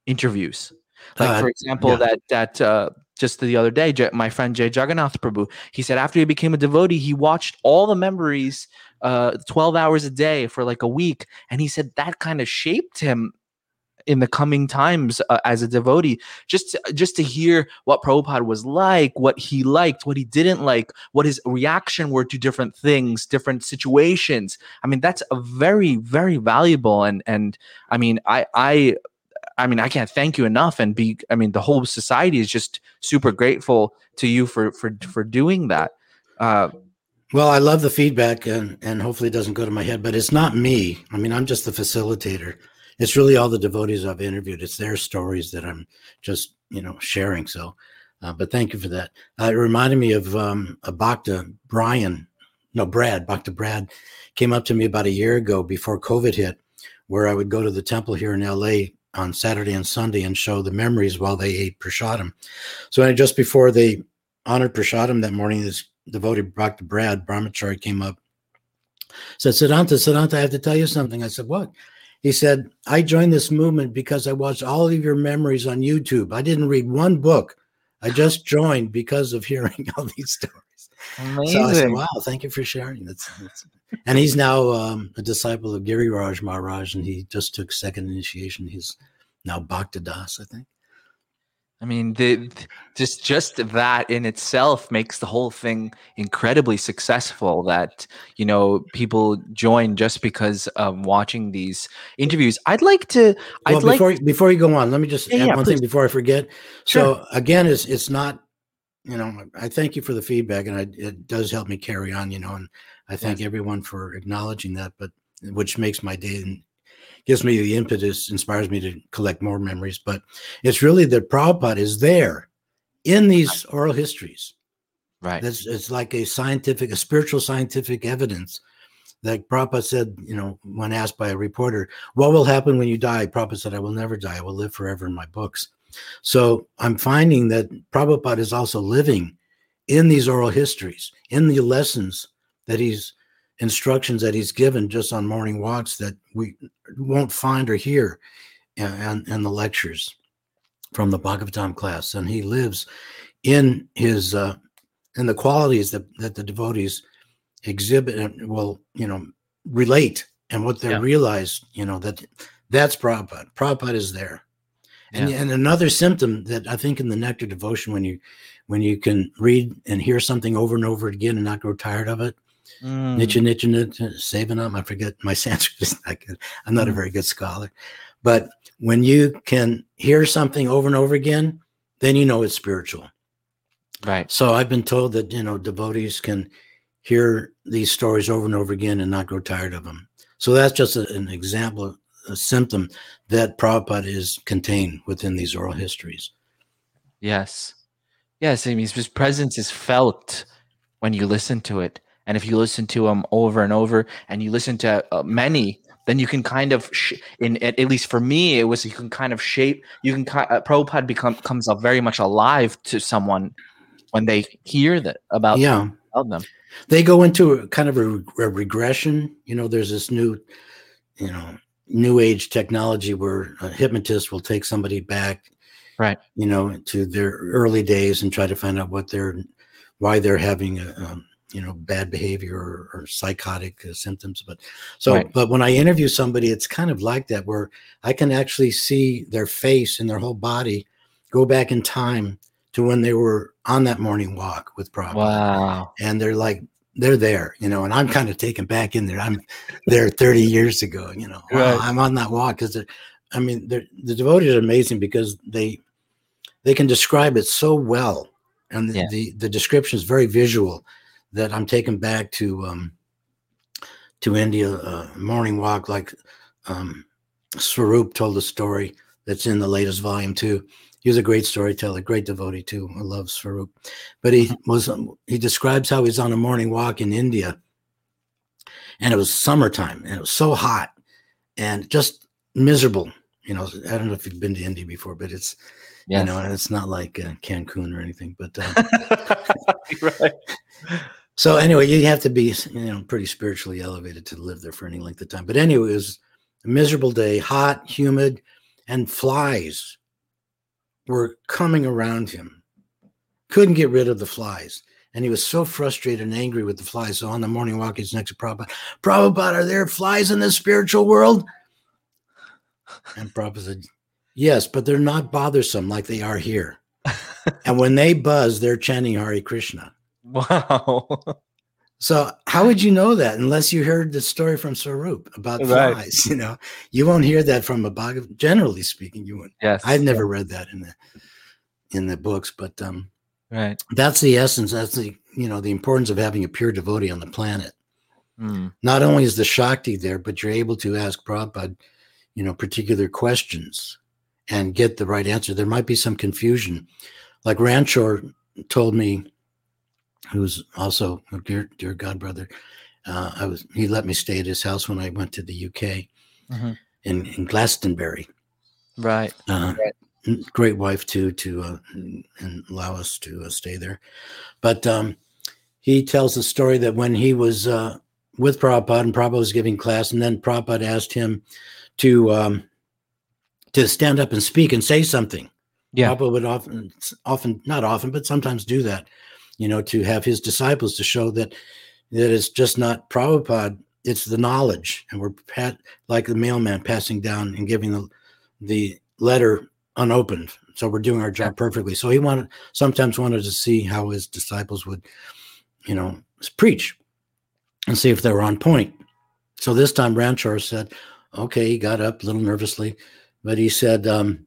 interviews. Like Uh, for example, yeah. that that uh, just the other day, my friend Jay Jagannath Prabhu, he said after he became a devotee, he watched all the memories, uh, twelve hours a day for like a week, and he said that kind of shaped him in the coming times uh, as a devotee. Just to, just to hear what Prabhupada was like, what he liked, what he didn't like, what his reaction were to different things, different situations. I mean, that's a very very valuable and and I mean, I I I mean, I can't thank you enough, and be. I mean, the whole society is just super grateful to you for for for doing that. Uh, Well, I love the feedback, and and hopefully it doesn't go to my head. But it's not me. I mean, I'm just the facilitator. It's really all the devotees I've interviewed. It's their stories that I'm just you know sharing. So, uh, but thank you for that. Uh, it reminded me of um, a Bhakta Brian, no Brad. Bhakta Brad came up to me about a year ago before COVID hit, where I would go to the temple here in LA on Saturday and Sunday and show the memories while they ate prasadam. So I, just before they honored prasadam that morning, this devotee Dr. Brad Brahmachari came up, said, Siddhanta, Siddhanta, I have to tell you something. I said, What? He said, I joined this movement because I watched all of your memories on YouTube. I didn't read one book. I *laughs* just joined because of hearing *laughs* all these stories. Amazing. So I said, Wow, thank you for sharing. That's, that's and he's now um, a disciple of Giri Raj Maharaj, and he just took second initiation. He's now Bhakta Das, I think. I mean, the, th- just just that in itself makes the whole thing incredibly successful. That you know people join just because of watching these interviews. I'd like to. I'd Well, like. before before you go on, let me just Yeah, add yeah, one please. thing before I forget. Sure. So again, it's it's not, you know, I thank you for the feedback, and I, it does help me carry on, you know, and I thank everyone for acknowledging that, but which makes my day gives me the impetus, inspires me to collect more memories. But it's really that Prabhupada is there in these oral histories. right. That's it's like a scientific, a spiritual scientific evidence. Like Prabhupada said, you know, when asked by a reporter, what will happen when you die? Prabhupada said, I will never die. I will live forever in my books. So I'm finding that Prabhupada is also living in these oral histories, in the lessons that he's instructions that he's given just on morning walks that we won't find or hear in, in the lectures from the Bhagavatam class. And he lives in his uh, in the qualities that, that the devotees exhibit and will, you know, relate and what they Yeah. realize, you know, that that's Prabhupada. Prabhupada is there. And, Yeah. and another symptom that I think in the nectar devotion, when you when you can read and hear something over and over again and not grow tired of it, Mm, Nicha Nicha Nicha Savanam. I forget my *laughs* Sanskrit is not good. I'm not a Mm. very good scholar. But when you can hear something over and over again, then you know it's spiritual. Right. So I've been told that you know devotees can hear these stories over and over again and not grow tired of them. So that's just a- an example, a symptom that Prabhupada is contained within these oral histories. Yes. Yes. I mean, his presence is felt when you listen to it. And if you listen to them over and over and you listen to uh, many, then you can kind of, sh- in at, least for me, it was you can kind of shape, you can, ki- uh, Prabhupada become, comes up very much alive to someone when they hear that about, yeah, about them. they go into a kind of a, a regression. You know, there's this new, you know, new age technology where a hypnotist will take somebody back, Right. You know, to their early days and try to find out what they're, why they're having a, um, you know, bad behavior or, or psychotic uh, symptoms. But so, Right. but when I interview somebody, it's kind of like that, where I can actually see their face and their whole body go back in time to when they were on that morning walk with Prabhupada Wow. and they're like they're there you know and i'm kind of taken back in there i'm there 30 years ago you know wow, i'm on that walk because i mean the devotees are amazing because they they can describe it so well and the, Yeah. the the description is very visual that i'm taken back to um to india uh, morning walk like um Swarup told a story that's in the latest volume too. He was a great storyteller great devotee too. I love Swarup but he was um, he describes how he's on a morning walk in India and it was summertime and it was so hot and just miserable. You know I don't know if you've been to India before but it's Yes. you know it's not like uh, Cancun or anything but uh, *laughs* right. So anyway you have to be you know pretty spiritually elevated to live there for any length of time. But anyway it was a miserable day hot humid and flies were coming around him. Couldn't get rid of the flies. And he was so frustrated and angry with the flies so on the morning walk he's next to Prabhupada Prabhupada are there flies in the spiritual world? And Prabhupada said yes but they're not bothersome like they are here. *laughs* And when they buzz they're chanting Hare Krishna Wow. so how would you know that unless you heard the story from Swarup about Right. flies? You know, you won't hear that from a Bhagav. Generally speaking, you wouldn't. yes. I've never read that in the in the books, but um, Right. that's the essence. That's the you know the importance of having a pure devotee on the planet. Mm. Not only is the Shakti there, but you're able to ask Prabhupada, you know, particular questions and get the right answer. There might be some confusion. Like Ranchor told me, who's also a dear, dear God brother, uh, I was he let me stay at his house when I went to the UK Mhm. in, in Glastonbury. Right. Uh, Right. Great wife too to uh, and allow us to uh, stay there. But um, he tells the story that when he was uh, with Prabhupada and Prabhupada was giving class, and then Prabhupada asked him to um, to stand up and speak and say something. Yeah. Prabhupada would often, often, not often, but sometimes do that, you know, to have his disciples to show that that it's just not Prabhupada, it's the knowledge. And we're pat, like the mailman passing down and giving the, the letter unopened. So we're doing our job perfectly. So he wanted, sometimes wanted to see how his disciples would, you know, preach and see if they were on point. So this time Ranchor said, okay, he got up a little nervously, but he said, um,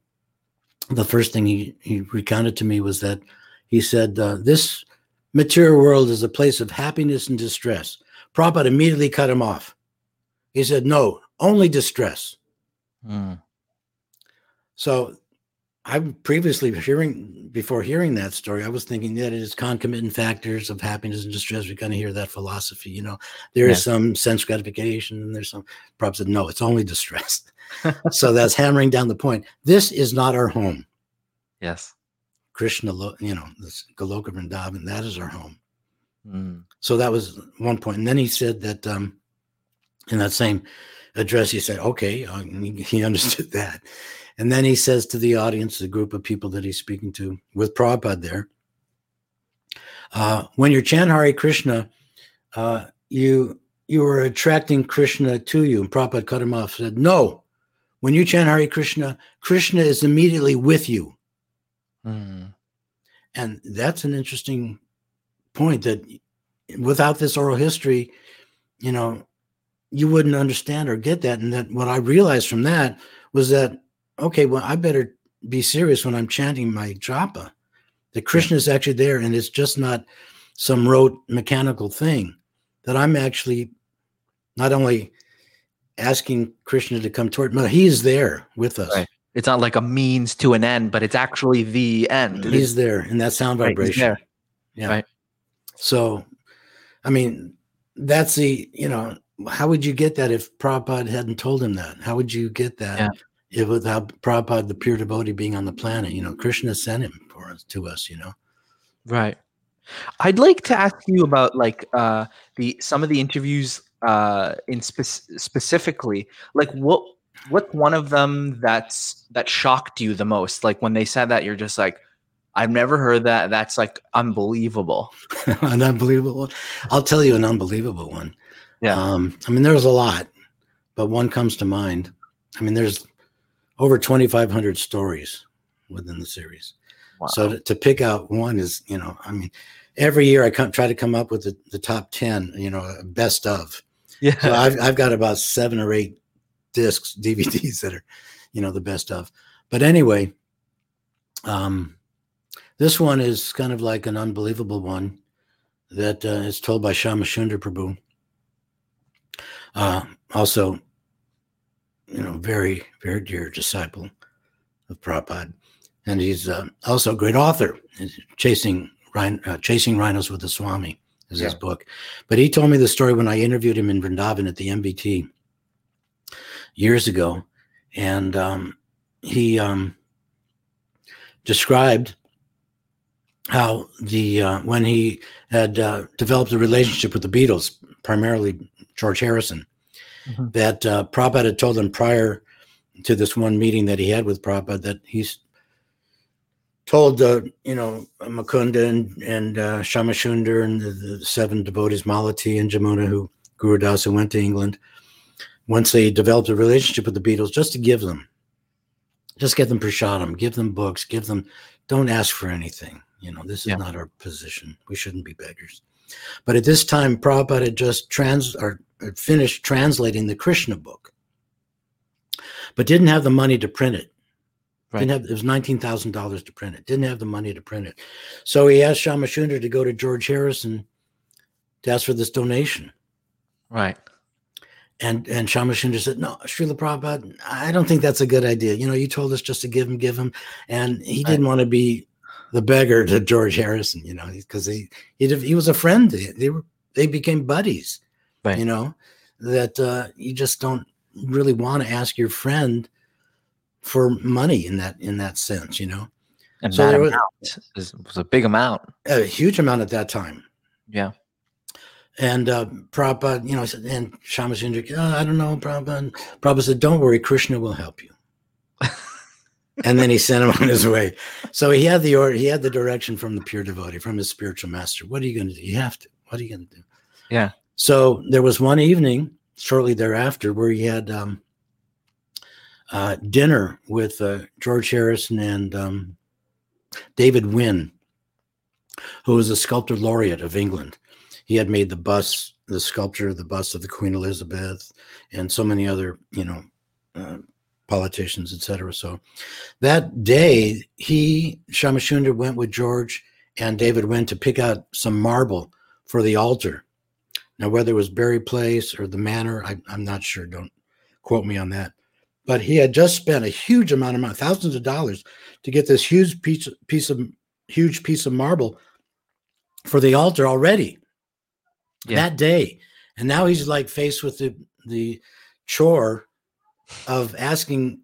the first thing he, he recounted to me was that he said, uh, This material world is a place of happiness and distress. Prabhupada immediately cut him off. He said, No, only distress. Mm. So I previously hearing before hearing that story, I was thinking that it is concomitant factors of happiness and distress. We kind of hear that philosophy, you know. There is some sense gratification and there's some Prabhupada said, No, it's only distress. *laughs* so that's hammering down the point. This is not our home. Yes. Krishna, lo- you know, this Goloka Vrindavan, that is our home. Mm. So that was one point. And then he said that um, in that same address, he said, okay, uh, he, understood *laughs* that. And then he says to the audience, the group of people that he's speaking to with Prabhupada there, uh, when you're chant Hare Krishna, uh, you you are attracting Krishna to you. And Prabhupada cut him off, said, no, when you chant Hare Krishna, Krishna is immediately with you. Mm. And that's an interesting point that without this oral history, you know, you wouldn't understand or get that. And that what I realized from that was that okay, well, I better be serious when I'm chanting my japa. That Krishna is actually there, and it's just not some rote mechanical thing. That I'm actually not only asking Krishna to come toward, but he's there with us. Right. It's not like a means to an end, but it's actually the end. He's there in that sound Right, vibration. there. Yeah. Right. So, I mean, that's the, you know, how would you get that if Prabhupada hadn't told him that? How would you get that Yeah. if without Prabhupada, the pure devotee, being on the planet? You know, Krishna sent him for us to us, you know. Right. I'd like to ask you about like uh the some of the interviews uh in spec- specifically like what what's one of them that's that shocked you the most like when they said that you're just like I've never heard that that's like unbelievable. *laughs* an unbelievable one. I'll tell you an unbelievable one. Yeah. Um, I mean, there's a lot, but one comes to mind. I mean, there's over 2,500 stories within the series. Wow. So to, to pick out one is, you know, I mean, every year I come, try to come up with the, the top 10, you know, best of. yeah. So I've, I've got about seven or eight discs, *laughs* DVDs that are, you know, the best of. But anyway, um, this one is kind of like an unbelievable one that uh, is told by Shamashundar Prabhu. Uh, also, you know, very, very dear disciple of Prabhupada. And he's uh, also a great author, Chasing, Rhin- uh, Chasing Rhinos with the Swami is his book. But he told me the story when I interviewed him in Vrindavan at the MVT years ago. And um, he um, described how the uh, when he had uh, developed a relationship with the Beatles, primarily George Harrison, Mhm. that uh, Prabhupada had told him prior to this one meeting that he had with Prabhupada that he's told uh, you know Mukunda and and uh, Shamashundar and the, the seven devotees Malati and Jamuna who Guru Das who went to England once they developed a relationship with the Beatles just to give them just get them prasadam give them books give them don't ask for anything you know this is Yeah. not our position we shouldn't be beggars but at this time Prabhupada had just trans or had finished translating the Krishna book but didn't have the money to print it Right. didn't have it was nineteen thousand dollars to print it. Didn't have the money to print it, so he asked Shamashundar to go to George Harrison to ask for this donation. Right. And and Shamashundar said, "No, Srila Prabhupada, I don't think that's a good idea. You know, you told us just to give him, give him, and he didn't want to be the beggar to George Harrison. You know, because he he he was a friend. They, were they became buddies. Right. You know that uh, you just don't really want to ask your friend for money in that in that sense. You know." And So that was- amount is, was a big amount. a huge amount at that time. Yeah. And uh, Prabhupada, you know, and Shamasundar, oh, I don't know, Prabhupada. Prabhupada said, don't worry, Krishna will help you. *laughs* and then he sent him on his way. So he had the order, he had the direction from the pure devotee, from his spiritual master. What are you going to do? You have to. What are you going to do? Yeah. So there was one evening shortly thereafter where he had um, uh, dinner with uh, George Harrison and um, David Wynne, who was a sculptor laureate of England. He had made the bust, the sculpture the bust of the Queen Elizabeth, and so many other, you know, uh, politicians, etc. So that day, he Shamashundar went with George and David went to pick out some marble for the altar. Now, whether it was Bury Place or the Manor, I, I'm not sure. Don't quote me on that. But he had just spent a huge amount of money, thousands of dollars, to get this huge piece piece of huge piece of marble for the altar already Yeah. that day. And now he's like faced with the the chore of asking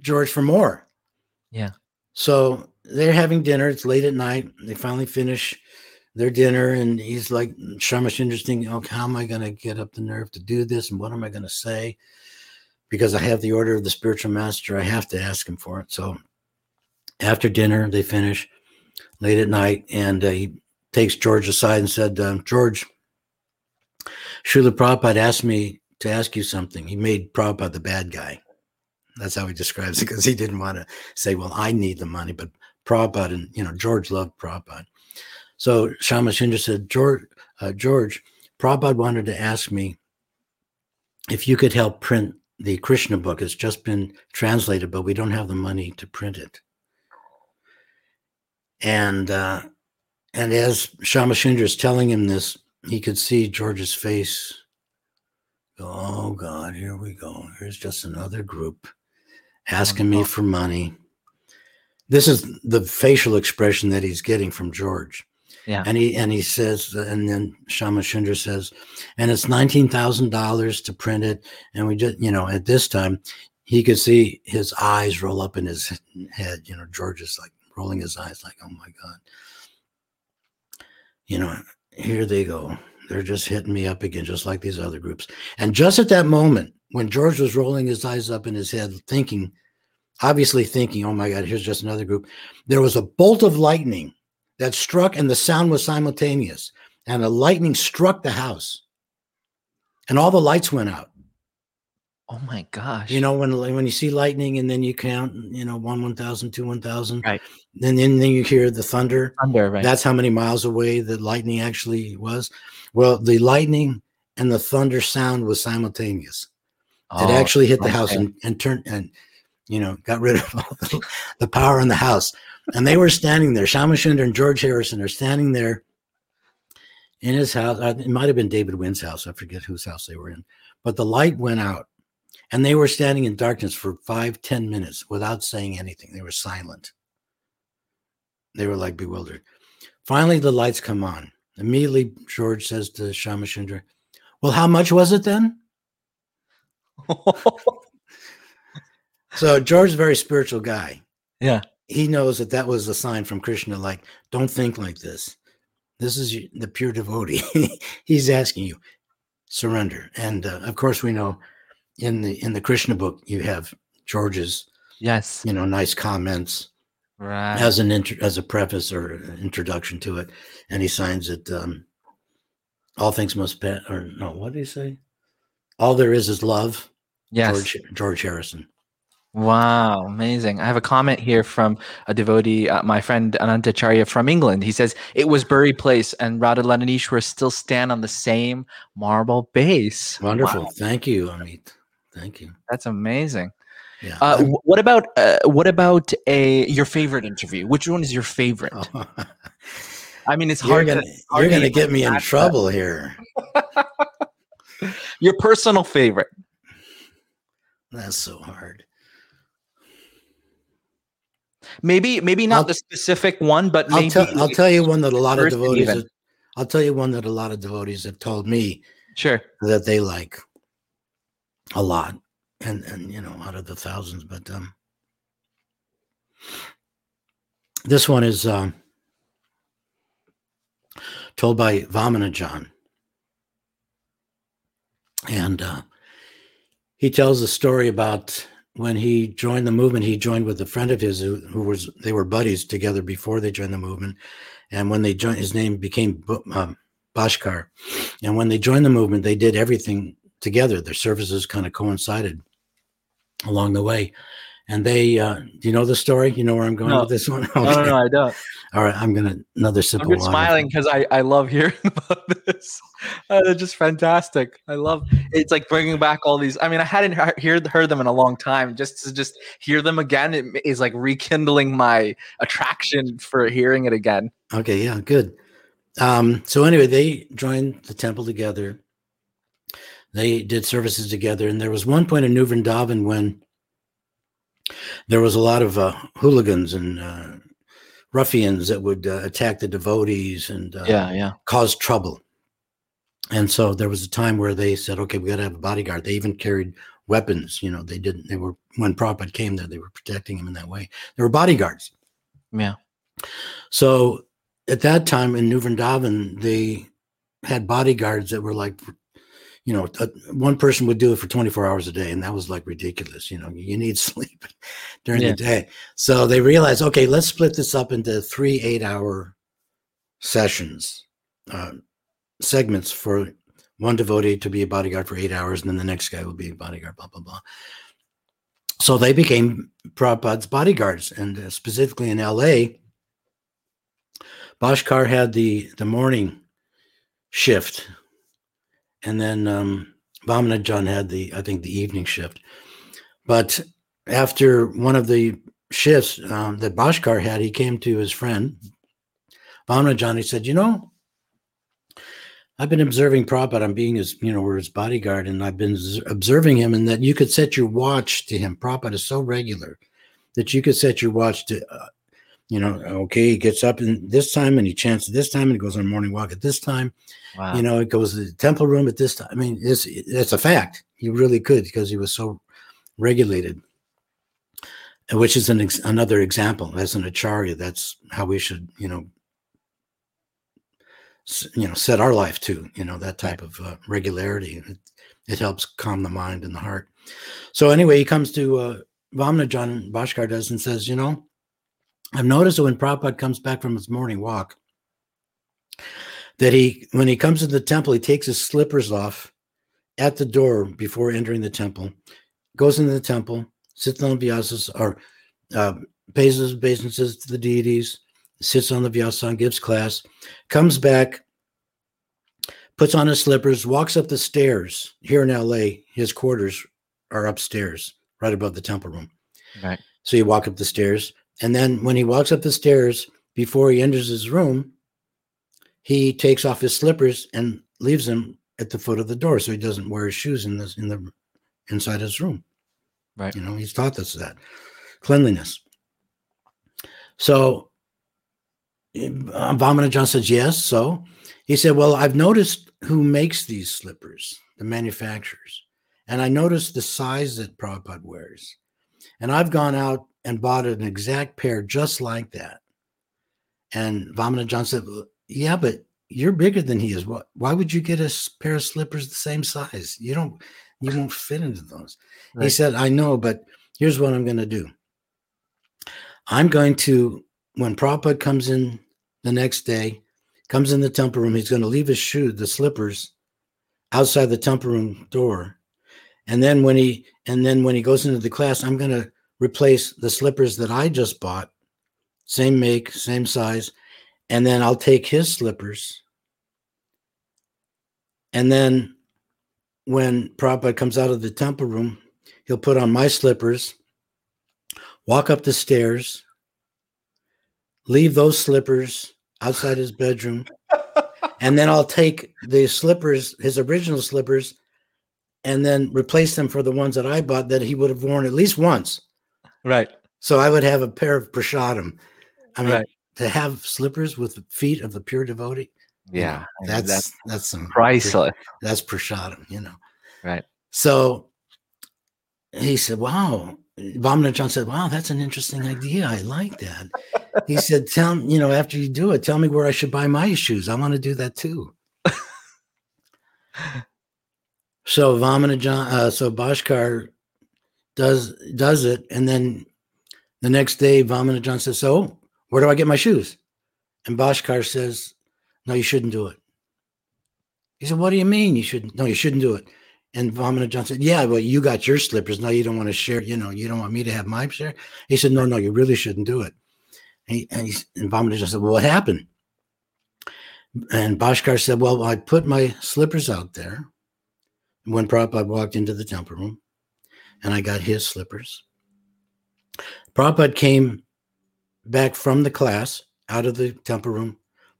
George for more. Yeah. So they're having dinner. It's late at night. They finally finish their dinner, and he's like, Shamasundar's thinking, okay, how am I going to get up the nerve to do this? And what am I going to say? Because I have the order of the spiritual master, I have to ask him for it. So after dinner, they finish late at night, and uh, he takes George aside and said, um, George, Srila Prabhupada asked me to ask you something. He made Prabhupada the bad guy. That's how he describes it because he didn't want to say, well, I need the money, but Prabhupada and, you know, George loved Prabhupada. So Shama Shamashundar said, George, uh, George, Prabhupada wanted to ask me if you could help print the Krishna book. It's just been translated, but we don't have the money to print it. And uh, and as Shamashundra is telling him this, he could see George's face go, Oh God, here we go. Here's just another group asking me for money. This is the facial expression that he's getting from George. Yeah. And he and he says, and then Shama Shamashundra says, and it's nineteen thousand dollars to print it. And we just, you know, at this time, he could see his eyes roll up in his head. You know, George is like rolling his eyes, like, oh my God. You know, here they go. They're just hitting me up again, just like these other groups. And just at that moment, when George was rolling his eyes up in his head, thinking, obviously thinking, oh my God, here's just another group, there was a bolt of lightning that struck, and the sound was simultaneous. And the lightning struck the house, and all the lights went out. Oh my gosh. You know, when when you see lightning and then you count, you know, one one thousand, two one thousand, Right. Then then then you hear the thunder. thunder, right? That's how many miles away the lightning actually was. Well, the lightning and the thunder sound was simultaneous. Oh, it actually hit the okay. house and, and turned and you know got rid of all the, the power in the house. And they were standing there. Shamashundra and George Harrison are standing there in his house. uh, It might have been David Wynne's house. I forget whose house they were in. But the light went out, and they were standing in darkness for five, ten minutes without saying anything. They were silent. They were like bewildered. Finally, the lights come on. Immediately, George says to Shamashundra, Well, how much was it then? *laughs* So George's a very spiritual guy. yeah. He knows that that was a sign from Krishna, like, don't think like this. This is the pure devotee. *laughs* He's asking you, surrender. And uh, of course, we know in the in the Krishna book you have George's, Yes. you know, nice comments Right. as an inter- as a preface or introduction to it, and he signs it. Um, all things must pass, or no, what did he say? All there is is love. yes. George George Harrison. Wow, amazing. I have a comment here from a devotee, uh, my friend Anantacharya from England. He says, It was Bury Place and Radha Londonishwar still stand on the same marble base. Wonderful. Wow, Thank you, Amit. Thank you. that's amazing. Yeah. Uh, what about uh, what about a your favorite interview? Which one is your favorite? Oh, *laughs* I mean, it's you're hard. gonna, to, hard you're gonna even get me in match that. trouble here. *laughs* Your personal favorite. That's so hard. Maybe maybe not I'll- the specific one, but I'll maybe tell I'll tell you one that a lot of devotees. Have, I'll tell you one that a lot of devotees have told me sure. that they like a lot, and and you know out of the thousands, but um, this one is um, told by Vamanajan, and uh, he tells a story about when he joined the movement. He joined with a friend of his who, who was they were buddies together before they joined the movement, and when they joined, his name became um, Bashkar, and when they joined the movement, they did everything together. Their services kind of coincided along the way. And they, uh, do you know the story? You know where I'm going No. with this one? No, no, no, I don't. All right, I'm gonna another sip I'm just smiling because I, I love hearing *laughs* about this. Uh, they're just fantastic. I love it's like bringing back all these. I mean, I hadn't he- heard heard them in a long time. Just to just hear them again it is like rekindling my attraction for hearing it again. Okay, yeah, good. Um, so anyway, they joined the temple together. They did services together, and there was one point in New Vrindavan when there was a lot of uh, hooligans and uh, ruffians that would uh, attack the devotees and uh, yeah. cause trouble. And so there was a time where they said, "Okay, we got to have a bodyguard." They even carried weapons. You know, they didn't. They were when Prabhupada came there, they were protecting him in that way. There were bodyguards. Yeah. So at that time in New Vrindavan, they had bodyguards that were like, you know, uh, one person would do it for 24 hours a day. And that was like ridiculous. You know, you need *laughs* sleep during Yeah. the day. So they realized, okay, let's split this up into three eight hour sessions, uh, segments for one devotee to be a bodyguard for eight hours. And then the next guy will be a bodyguard, blah, blah, blah. So they became Prabhupada's bodyguards. And uh, specifically in LA, Bashkar had the the morning shift, and then um, Vamana John had the, I think, the evening shift. But after one of the shifts um, that Bhaskar had, he came to his friend, Vamana John. He said, You know, I've been observing Prabhupada. I'm being his, you know, we're his bodyguard, and I've been observing him, and that you could set your watch to him. Prabhupada is so regular that you could set your watch to, uh, you know, okay, he gets up and this time and he chants this time and he goes on a morning walk at this time. Wow. You know, it goes to the temple room at this time. I mean, it's it's a fact. He really could because he was so regulated. Which is an ex- another example as an acharya. That's how we should, you know, s- you know, set our life to. You know, that type of uh, regularity. It, it helps calm the mind and the heart. So anyway, he comes to uh, Vamna John Bhaskar does and says, you know, I've noticed that when Prabhupada comes back from his morning walk, that he when he comes to the temple, he takes his slippers off at the door before entering the temple, goes into the temple, sits on the vyasas or uh, pays his obeisances to the deities, sits on the vyasa, gives class, comes back, puts on his slippers, walks up the stairs. Here in LA, his quarters are upstairs, right above the temple room. Right. So you walk up the stairs, and then when he walks up the stairs, before he enters his room, he takes off his slippers and leaves them at the foot of the door, so he doesn't wear his shoes in the in the inside his room. Right. You know, he's taught us that cleanliness. So uh, Vamana John says yes. So he said, "Well, I've noticed who makes these slippers, the manufacturers, and I noticed the size that Prabhupada wears, and I've gone out and bought an exact pair just like that." And Vamana John said, "Yeah, but you're bigger than he is. Why, would you get a pair of slippers the same size? You don't, you won't fit into those." He said, "I know, but here's what I'm going to do. I'm going to, when Prabhupada comes in the next day, comes in the temple room, he's going to leave his shoe, the slippers, outside the temple room door, and then when he, and then when he goes into the class, I'm going to replace the slippers that I just bought, same make, same size, and then I'll take his slippers, and then when Prabhupada comes out of the temple room, he'll put on my slippers, walk up the stairs, leave those slippers outside his bedroom, *laughs* and then I'll take the slippers, his original slippers, and then replace them for the ones that I bought that he would have worn at least once. Right. So I would have a pair of prashadam. I mean, Right. to have slippers with the feet of the pure devotee, you Yeah. know, that's that's that's some priceless. that's prashadam, you know. Right. So he said, Wow. Vamana John said, Wow, that's an interesting idea. I like that. he said, Tell me, you know, after you do it, tell me where I should buy my shoes. I want to do that too. *laughs* so Vamana John, uh, so Bashkar does does it, and then the next day, Vamana John says, So where do I get my shoes? And Bashkar says, No, you shouldn't do it. He said, What do you mean you shouldn't? No, you shouldn't do it. And Vamana John said, Yeah, well, you got your slippers. Now you don't want to share, you know, you don't want me to have my share. He said, No, no, you really shouldn't do it. And, he, and, he, and Vamana John said, Well, what happened? And Bashkar said, Well, I put my slippers out there when Prabhupada walked into the temple room, and I got his slippers. Prabhupada came back from the class out of the temple room,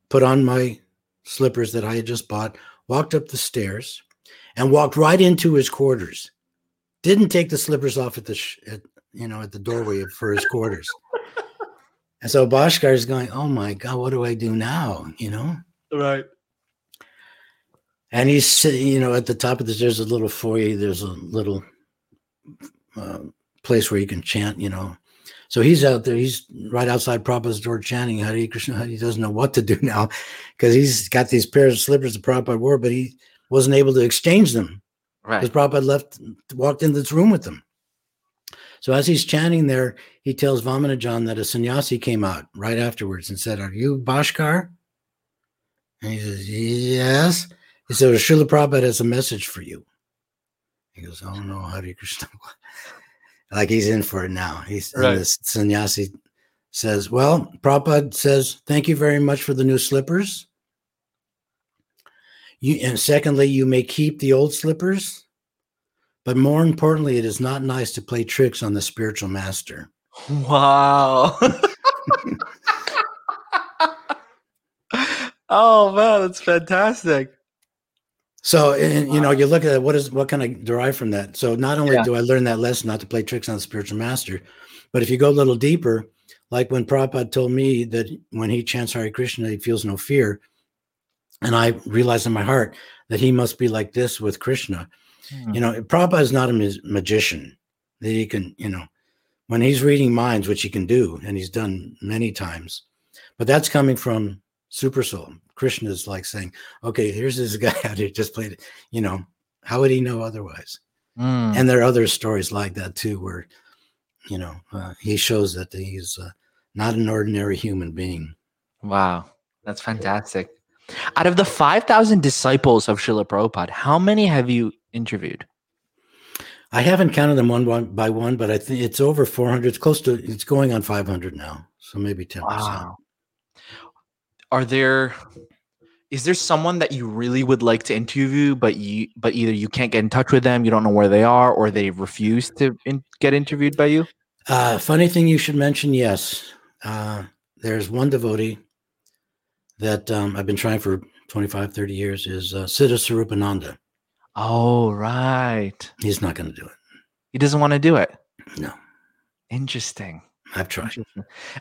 put on my slippers that I had just bought, walked up the stairs, and walked right into his quarters. Didn't take the slippers off at the sh- at, you know at the doorway for his quarters. *laughs* and so Bashkar is going, "Oh my God, what do I do now?" You know. Right. And he's sitting, you know, at the top of the there's a little foyer. There's a little uh, place where you can chant, you know. So he's out there. He's right outside Prabhupada's door chanting Hare Krishna. He doesn't know what to do *laughs* now because he's got these pairs of slippers that Prabhupada wore, but he wasn't able to exchange them because Right. Prabhupada left, walked into this room with them. So as he's chanting there, he tells Vamanajan that a sannyasi came out right afterwards and said, Are you Bashkar? And he says, Yes. He said, Srila Prabhupada has a message for you. He goes, Oh no, Hare Krishna. *laughs* like he's in for it now. He's Right. this sannyasi says, Well, Prabhupada says, Thank you very much for the new slippers. You, and secondly, you may keep the old slippers but more importantly, it is not nice to play tricks on the spiritual master. Wow. *laughs* oh man, that's fantastic. So, and you know, you look at what is what can I derive from that? So, not only Yeah. do I learn that lesson not to play tricks on the spiritual master, but if you go a little deeper, like when Prabhupada told me that when he chants Hare Krishna, he feels no fear, and I realized in my heart that he must be like this with Krishna. Hmm. You know, Prabhupada is not a mag- magician that he can, you know, when he's reading minds, which he can do, and he's done many times, but that's coming from Super Soul. Krishna is like saying, okay, here's this guy *laughs* out here just played. You know, how would he know otherwise? Mm. And there are other stories like that too, where, you know, uh, he shows that he's uh, not an ordinary human being. Wow, that's fantastic. Out of the 5,000 disciples of Srila Prabhupada, how many have you interviewed? I haven't counted them one, one by one, but I think it's over 400. It's close to, it's going on 500 now. So maybe 10%. Are there is there someone that you really would like to interview but you but either you can't get in touch with them, you don't know where they are or they refuse to in, get interviewed by you? Uh, funny thing you should mention, yes. Uh, there's one devotee that um, I've been trying for 25, 30 years is uh, Siddha Swarupananda. Oh, right. He's not going to do it. He doesn't want to do it. No, Interesting. I've tried.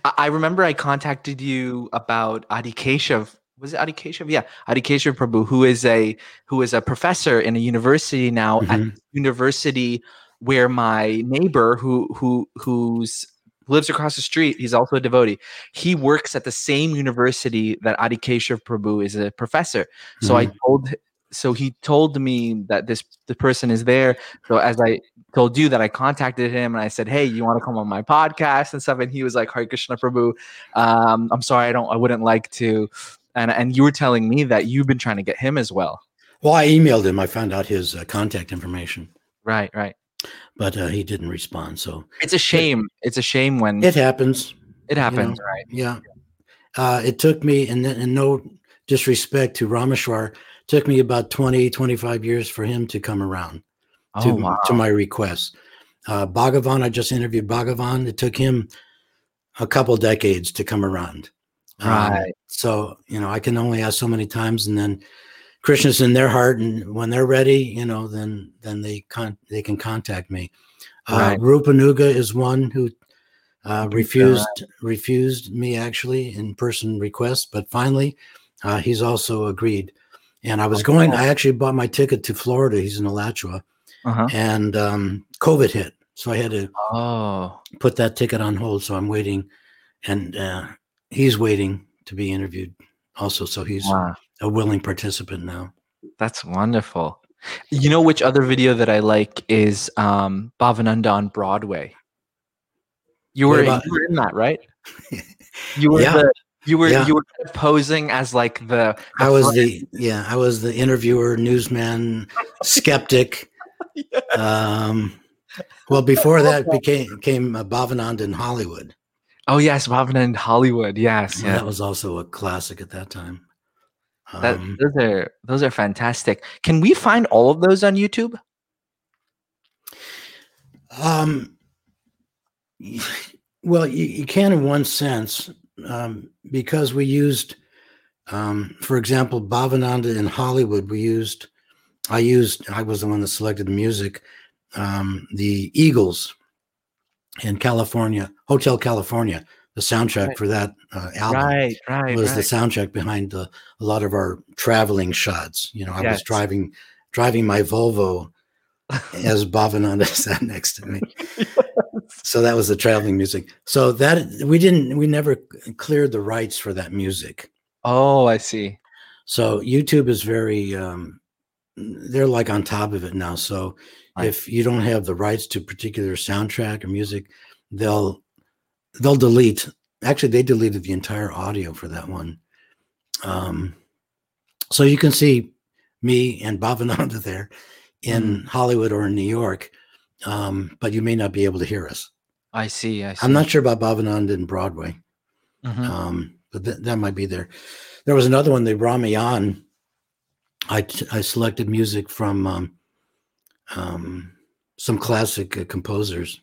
I, I remember I contacted you about Adi Keshav. Was it Adi Keshav? Yeah, Adi Keshav Prabhu, who is a who is a professor in a university now at Mhm. the university where my neighbor who who who's lives across the street. He's also a devotee. He works at the same university that Adi Keshav Prabhu is a professor. So I told so he told me that this the person is there. So as I told you that I contacted him and I said, "Hey, you want to come on my podcast and stuff?" And he was like, "Hare Krishna Prabhu, um, I'm sorry, I don't, I wouldn't like to." And and you were telling me that you've been trying to get him as well. Well, I emailed him. I found out his uh, contact information, Right, right. but uh, he didn't respond. So It's a shame. It's a shame when it happens. it happens, right? Yeah. Uh, it took me, and in no disrespect to Rameshwar, took me about 20, 25 years for him to come around. to, Oh wow. to my request. Uh, Bhagavan, I just interviewed Bhagavan. It took him a couple decades to come around. Um, Right. so, you know, I can only ask so many times and then Krishna's in their heart. And when they're ready, you know, then, then they con they can contact me. Uh, Right. Rupanuga is one who uh, refused, refused me actually in person request, but finally uh, he's also agreed. And I was going, I actually bought my ticket to Florida. He's in Alachua Uh-huh. and um, COVID hit, so I had to Oh, put that ticket on hold. So I'm waiting, and uh, he's waiting to be interviewed also. So he's wow. a willing participant now. That's wonderful. You know which other video that I like is um Bhavananda on Broadway. You were, about- you were in that, right? *laughs* You were Yeah. the you were Yeah. you were kind of posing as like the, I was front- the yeah, I was the interviewer, newsman, skeptic. *laughs* Um, well, before that became came uh, Bhavananda in Hollywood. Oh yes, Bhavananda in Hollywood. Yes, yeah. That was also a classic at that time. That, Um, those are those are fantastic. Can we find all of those on YouTube? Um, well, you, you can in one sense, um, because we used, um, for example, Bhavananda in Hollywood. We used, I used, I was the one that selected the music. Um, the Eagles in California, Hotel California, the soundtrack Right. for that uh, album Right, right, was the soundtrack behind the, a lot of our traveling shots. You know, I Yes. was driving driving my Volvo *laughs* as Bhavananda *laughs* sat next to me. So that was the traveling music. So that we didn't we never cleared the rights for that music. oh, I see. So YouTube is very um they're like on top of it now. So Right. if you don't have the rights to particular soundtrack or music, they'll they'll delete actually they deleted the entire audio for that one. Um so you can see me and Bhavananda *laughs* there in Hollywood or in New York. Um, but you may not be able to hear us. I see. I see. I'm not sure about Bhavananda in Broadway. Mhm. Um, but th- that might be there. There was another one, they brought me on. I, t- I selected music from um, um, some classic uh, composers.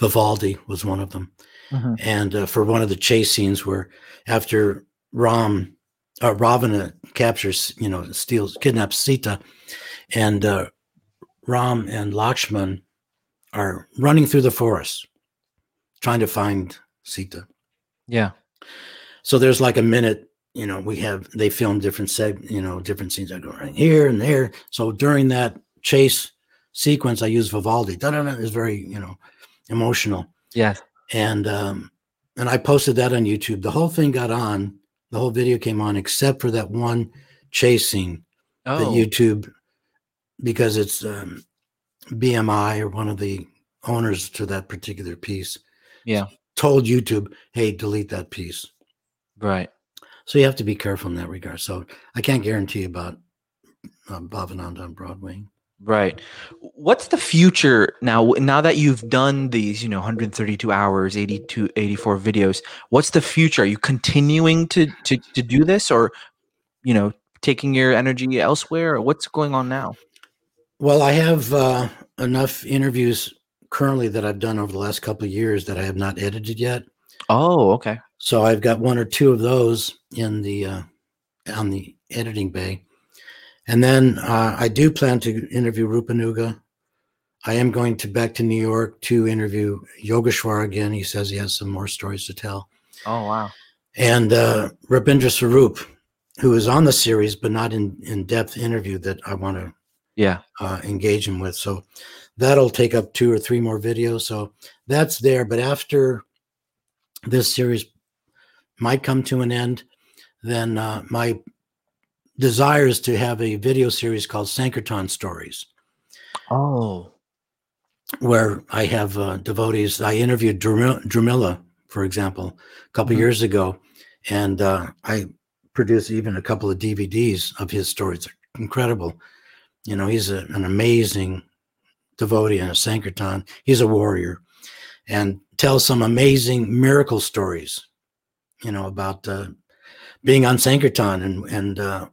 Vivaldi was one of them, Mhm. and uh, for one of the chase scenes where after Ram, uh, Ravana captures, you know, steals, kidnaps Sita, and uh, Ram and Lakshman are running through the forest trying to find Sita. Yeah. So there's like a minute, you know, we have they film different seg, you know, different scenes. I go right here and there. So during that chase sequence, I use Vivaldi. Da da da is very, you know, emotional. Yes. And um, and I posted that on YouTube. The whole thing got on. The whole video came on, except for that one chase scene that Oh. YouTube, because it's um, BMI or one of the owners to that particular piece. Yeah. Told YouTube, hey, delete that piece. right. So you have to be careful in that regard. So I can't guarantee about uh, Bhavananda on Broadway. Right. What's the future now? Now that you've done these, you know, 132 hours, 82, 84 videos, what's the future? Are you continuing to to to do this, or you know, taking your energy elsewhere, or what's going on now? Well, I have uh, enough interviews currently that I've done over the last couple of years that I have not edited yet. Oh, okay. So I've got one or two of those in the uh, on the editing bay, and then uh, I do plan to interview Rupanuga. I am going to back to New York to interview Yogeshwar again. He says he has some more stories to tell, Oh, wow. and uh, Rabindra Sarup, who is on the series but not in in depth interview that I want to Yeah. uh, engage him with. So that'll take up two or three more videos. So that's there. But after this series might come to an end, then uh, my desire is to have a video series called Sankirtan Stories, Oh, where I have uh, devotees. I interviewed Dramila, for example, a couple Mhm. years ago, and uh, I produced even a couple of DVDs of his stories. They're incredible. You know, he's a, an amazing devotee and a Sankirtan. He's a warrior and tells some amazing miracle stories, you know, about uh, being on Sankirtan and, and uh,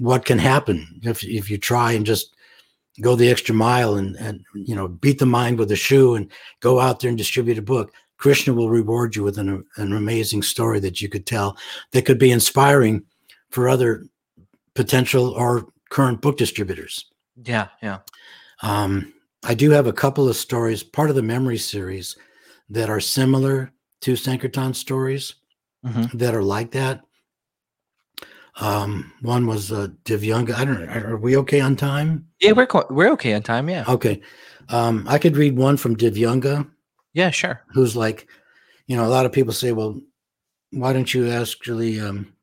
what can happen if, if you try and just go the extra mile and, and, you know, beat the mind with a shoe and go out there and distribute a book. Krishna will reward you with an, an amazing story that you could tell that could be inspiring for other potential or current book distributors. yeah, yeah. Um, I do have a couple of stories, part of the memory series, that are similar to Sankirtan stories Mhm. that are like that. Um, one was uh, Divyanga. I don't know. Are we okay on time? Yeah, we're co- we're okay on time. Yeah. Okay. Um, I could read one from Divyanga, Yeah, sure. who's like, you know, a lot of people say, well, why don't you actually um,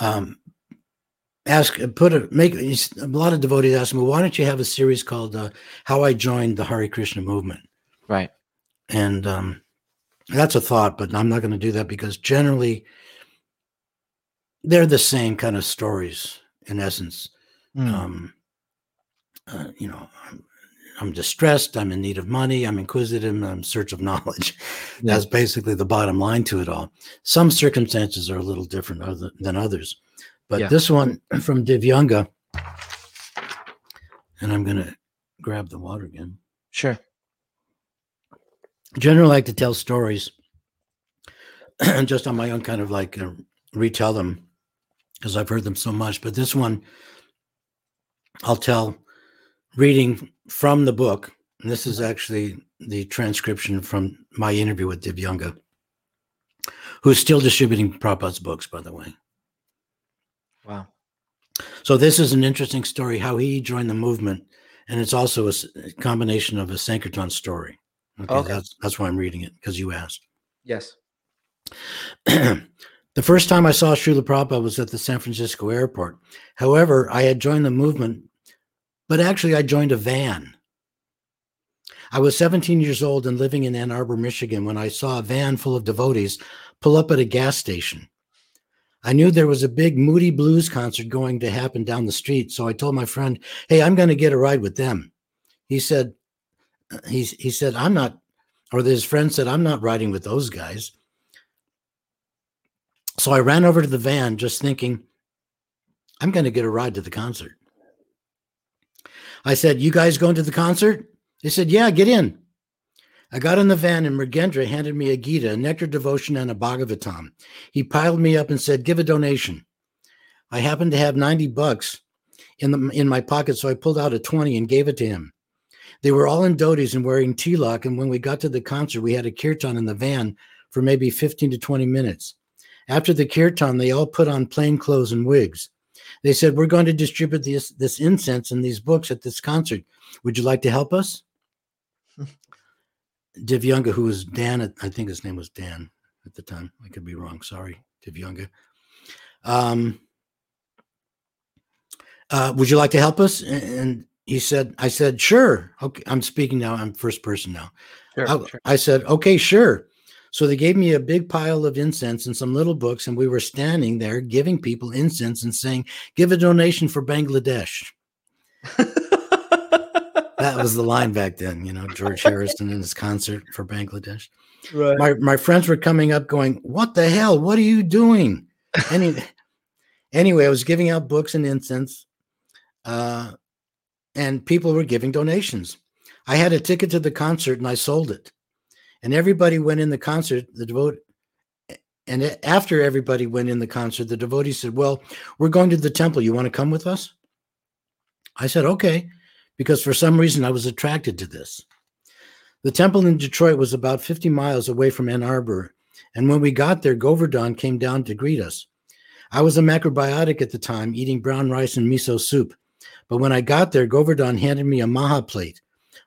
um, ask, put a, make a lot of devotees ask me, well, why don't you have a series called uh, How I Joined the Hari Krishna Movement? Right. And um, that's a thought, but I'm not going to do that because generally they're the same kind of stories in essence. Mm. Um, uh, you know, I'm, I'm distressed. I'm in need of money. I'm inquisitive. I'm in search of *laughs* knowledge. Yeah. That's basically the bottom line to it all. Some circumstances are a little different other, than others, but Yeah. this one *clears throat* from Divyanga, and I'm going to grab the water again. Sure. generally like to tell stories *clears throat* just on my own kind of like uh, retell them because I've heard them so much. But this one, I'll tell reading from the book. And this is actually the transcription from my interview with Divyanga, who's still distributing Prabhupada's books, by the way. Wow. So this is an interesting story how he joined the movement, and it's also a combination of a Sankirtan story. Okay, Okay. that's that's why I'm reading it because you asked. Yes. *clears throat* *clears throat* the first time I saw Srila Prabhupada was at the San Francisco airport. However, I had joined the movement, but actually I joined a van. I was 17 years old and living in Ann Arbor, Michigan, when I saw a van full of devotees pull up at a gas station. I knew there was a big Moody Blues concert going to happen down the street, so I told my friend, "Hey, I'm going to get a ride with them." He said, *clears throat* "He he said I'm not," or his friend said, "I'm not riding with those guys." So I ran over to the van just thinking, I'm going to get a ride to the concert. I said, You guys going to the concert? They said, Yeah, get in. I got in the van and Mergendra handed me a Gita, a nectar devotion, and a Bhagavatam. He piled me up and said, Give a donation. I happened to have 90 bucks in, the, in my pocket, so I pulled out a 20 and gave it to him. They were all in dhotis and wearing tilak, and when we got to the concert, we had a kirtan in the van for maybe 15 to 20 minutes. After the kirtan, they all put on plain clothes and wigs. They said, We're going to distribute this, this incense and these books at this concert. Would you like to help us? *laughs* Divyanga, who was Dan, I think his name was Dan at the time. I could be wrong. Sorry, Divyanga. Um, uh, would you like to help us? And he said, I said, sure. Okay, I'm speaking now. I'm first person now. Sure, I, sure. I said, okay, sure. So they gave me a big pile of incense and some little books, and we were standing there giving people incense and saying, give a donation for Bangladesh. *laughs* That was the line back then, you know, George Harrison in his concert for Bangladesh. right. My my friends were coming up going, What the hell? What are you doing? Any, anyway, I was giving out books and incense, uh, and people were giving donations. I had a ticket to the concert and I sold it. And everybody went in the concert, the devote and after everybody went in the concert, the devotee said, Well, we're going to the temple. You want to come with us? I said, Okay, because for some reason I was attracted to this. The temple in Detroit was about 50 miles away from Ann Arbor, and when we got there, Govardhan came down to greet us. I was a macrobiotic at the time, eating brown rice and miso soup. But when I got there, Govardhan handed me a maha plate.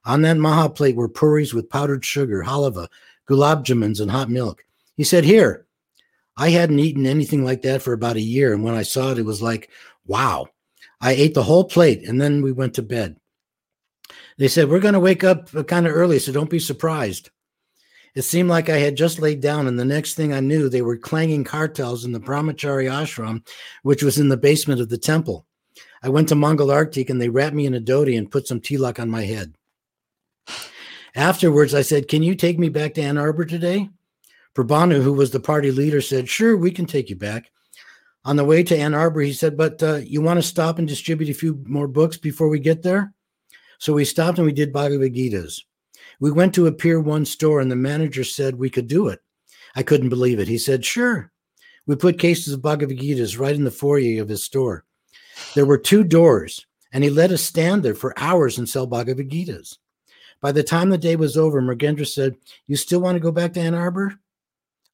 On that maha plate were puris with powdered sugar, halava, gulab jamuns, and hot milk. He said, Here. I hadn't eaten anything like that for about a year, and when I saw it, it was like, wow. I ate the whole plate, and then we went to bed. They said, We're going to wake up kind of early, so don't be surprised. It seemed like I had just laid down, and the next thing I knew, they were clanging kartals in the Brahmachari ashram, which was in the basement of the temple. I went to Mangal Arati, and they wrapped me in a dhoti and put some tilak on my head. Afterwards, I said, Can you take me back to Ann Arbor today? Prabhanu, who was the party leader, said, Sure, we can take you back. On the way to Ann Arbor, he said, But uh, you want to stop and distribute a few more books before we get there? So we stopped and we did Bhagavad Gita's. We went to a Pier 1 store and the manager said we could do it. I couldn't believe it. He said, Sure. We put cases of Bhagavad Gita's right in the foyer of his store. There were two doors, and he let us stand there for hours and sell Bhagavad Gita's. By the time the day was over, Mergendra said, You still want to go back to Ann Arbor?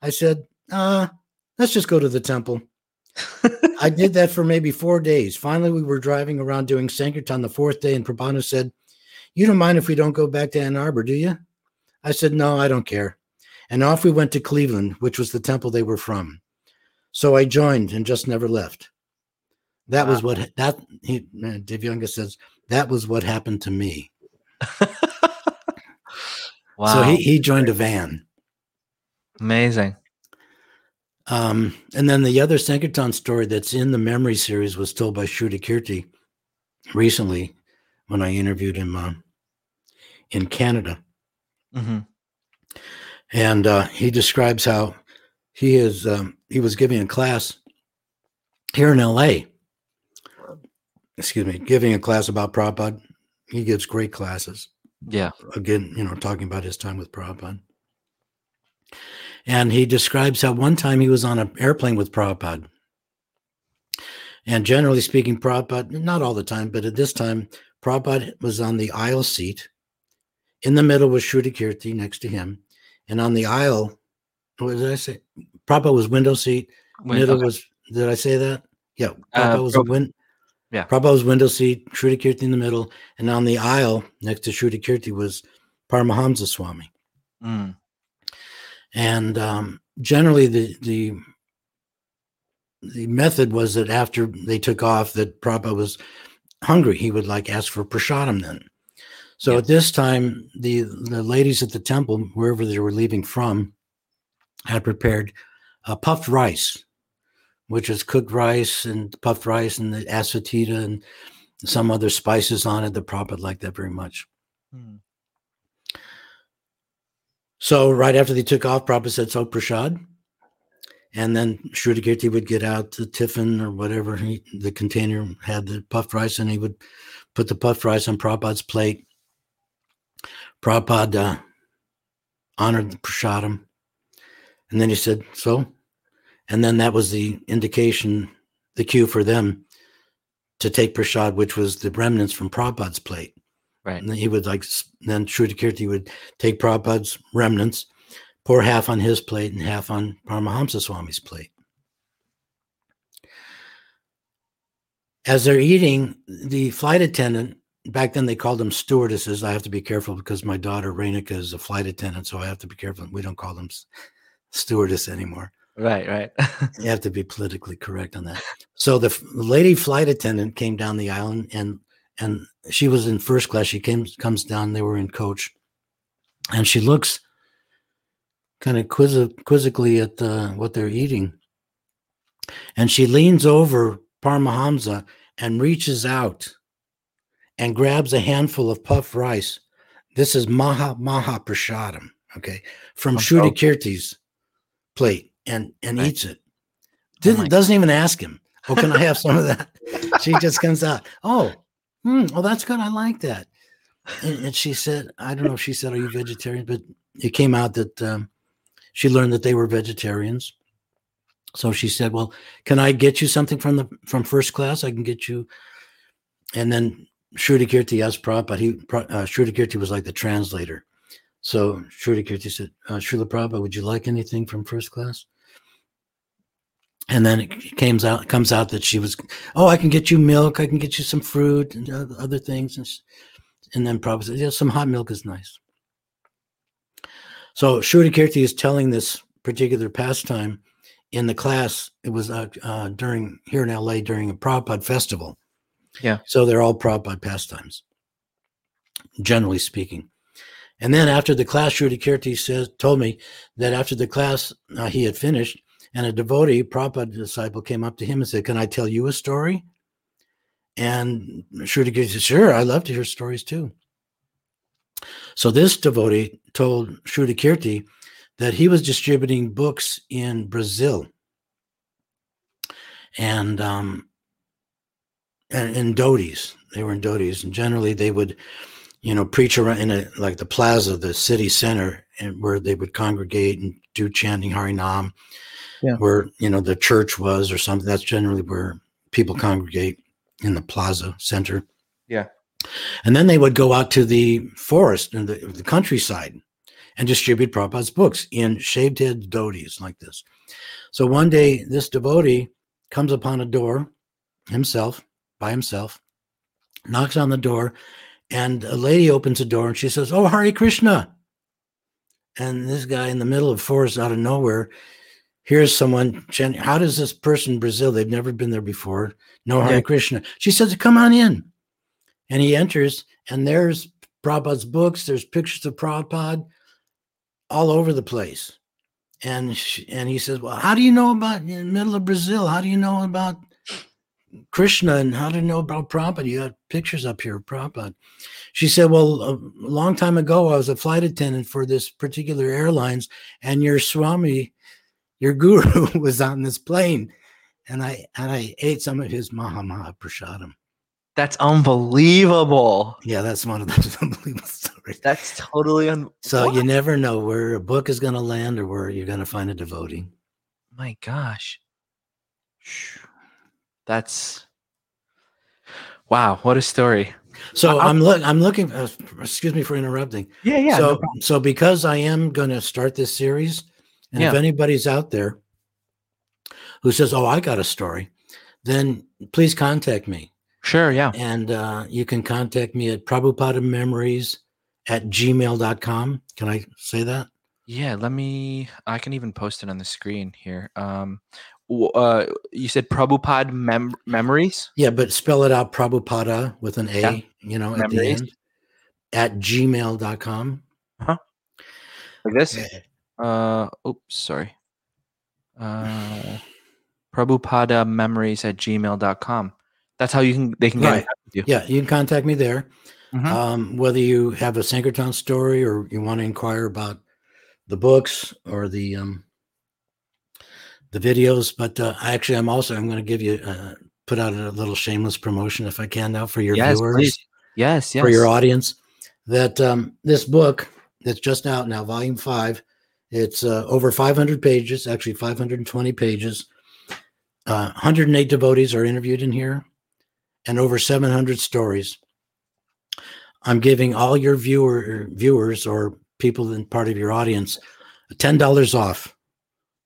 I said, Uh, let's just go to the temple. *laughs* I did that for maybe four days. Finally, we were driving around doing Sankirtan the fourth day, and Prabhanu said, You don't mind if we don't go back to Ann Arbor, do you? I said, No, I don't care. And off we went to Cleveland, which was the temple they were from. So I joined and just never left. That was what that he Divyanga says. That was what happened to me. *laughs* wow. So he, he joined a van. Amazing. Um, and then the other Sankirtan story that's in the memory series was told by Srutakirti recently when I interviewed him uh, in Canada. hmm And uh, he describes how he is um, he was giving a class here in LA. Excuse me, giving a class about Prabhupada. He gives great classes. Yeah. again, you know, talking about his time with Prabhupada. And he describes how one time he was on an airplane with Prabhupada. And generally speaking, Prabhupada, not all the time, but at this time, Prabhupada was on the aisle seat. In the middle was Srutakirti next to him. And on the aisle, what did I say? Prabhupada was window seat. Wait, middle okay. was, did I say that? Yeah. Uh, Prabhupada was a win. Yeah. Prabhupada was window seat, Srutakirti in the middle. And on the aisle next to Srutakirti was Paramahamsa Swami. Mm. And um, generally, the the the method was that after they took off, that Prabhupada was hungry. He would like ask for prasadam then. So Yeah. at this time, the the ladies at the temple, wherever they were leaving from, had prepared uh, puffed rice, which is cooked rice and puffed rice and the asafoetida and some other spices on it. The Prabhupada liked that very much. Mm. So right after they took off, Prabhupada said, "So prasad," And then Srutakirti would get out the tiffin or whatever he, the container had the puffed rice, and he would put the puffed rice on Prabhupada's plate. Prabhupada uh, honored the prasadam. And then he said, So? And then that was the indication, the cue for them to take prasad, which was the remnants from Prabhupada's plate. Right. And then he would like, then Srutakirti would take Prabhupada's remnants, pour half on his plate and half on Paramahamsa Swami's plate. As they're eating, the flight attendant, back then they called them stewardesses. I have to be careful because my daughter Renika is a flight attendant, so I have to be careful. We don't call them stewardess anymore. Right, right. You have to be politically correct on that. So the lady flight attendant came down the island and and she was in first class. She came comes down. They were in coach, and she looks kind of quizz- quizzically at uh, what they're eating, and she leans over Paramahamsa and reaches out and grabs a handful of puff rice. This is Maha Maha Prasadam, okay, from Oh, oh. Plate and and Right. eats it. Oh Didn't, my- doesn't even ask him. Oh, can I have some of that? *laughs* she just comes out. Oh, hmm, oh, that's good. I like that. And, and she said, I don't know if she said, "Are you vegetarian?" But it came out that um, she learned that they were vegetarians. So she said, "Well, can I get you something from the from first class? I can get you." And then Srutakirti asked Prabhupada. He Pra- uh, Srutakirti was like the translator. So Srutakirti said, uh, "Srila Prabhupada, would you like anything from first class?" And then it comes out comes out that she was, "Oh, I can get you milk. I can get you some fruit and other things." And, s- and then Prabhupada said, "Yeah, some hot milk is nice." So Srutakirti is telling this particular pastime in the class. It was uh, uh, during here in LA during a Prabhupada festival. Yeah. So they're all Prabhupada pastimes, generally speaking. And then after the class, Srutakirti says told me that after the class uh, he had finished, and a devotee, Prabhupada disciple, came up to him and said, "Can I tell you a story?" And Srutakirti said, "Sure, I love to hear stories too." So this devotee told Srutakirti that he was distributing books in Brazil and um, and in dhotis. They were in dhotis, and generally they would, you know, preach around in a like the plaza, the city center, and where they would congregate and do chanting Harinam, Yeah. where you know the church was or something. That's generally where people congregate in the plaza center. Yeah. And then they would go out to the forest and the, the countryside and distribute Prabhupada's books in shaved head dhotis like this. So one day, this devotee comes upon a door himself, by himself, knocks on the door, and a lady opens the door and she says, Oh, Hare Krishna. And this guy in the middle of forest out of nowhere hears someone chanting, How does this person, Brazil, they've never been there before, know Hare Yeah. Krishna? She says, Come on in. And he enters, and there's Prabhupada's books, there's pictures of Prabhupada all over the place. And sh and he says, Well, how do you know about in the middle of Brazil? How do you know about Krishna and how do you know about Prabhupada? You got pictures up here of Prabhupada. She said, Well, a long time ago, I was a flight attendant for this particular airlines, and your Swami, your guru, *laughs* was on this plane. And I and I ate some of his Maha Maha Prasadam. That's unbelievable. Yeah, that's one of those *laughs* unbelievable stories. That's totally un. So What? you never know where a book is going to land or where you're going to find a devotee. My gosh. That's wow. What a story. So I'll- I'm look. I'm looking. Uh, excuse me for interrupting. Yeah, yeah. so so because I am going to start this series, and if anybody's out there who says, "Oh, I got a story," then please contact me, sure. Yeah. and uh, you can contact me at Prabhupada Memories at gmail.com. Can I say that? Yeah. Let me. I can even post it on the screen here. Um, uh, you said Prabhupada mem- memories. Yeah, but spell it out Prabhupada with an A, Yeah. you know, at the Memories. end at gmail.com. Like this. Uh. Oops. Sorry. Uh. Prabhupada memories at gmail.com. That's how you can. They can get in Right. you. Yeah, you can contact me there. Mhm. Um, whether you have a Sankirtan story or you want to inquire about the books or the um, the videos. But uh, actually, I'm also I'm going to give you uh, put out a little shameless promotion if I can now for your yes, viewers, please. Yes, yes. for your audience. That um, this book that's just out now, Volume Five. It's uh, over 500 pages, actually 520 pages. Uh, 108 devotees are interviewed in here, and over 700 stories. I'm giving all your viewer viewers or people in part of your audience ten dollars off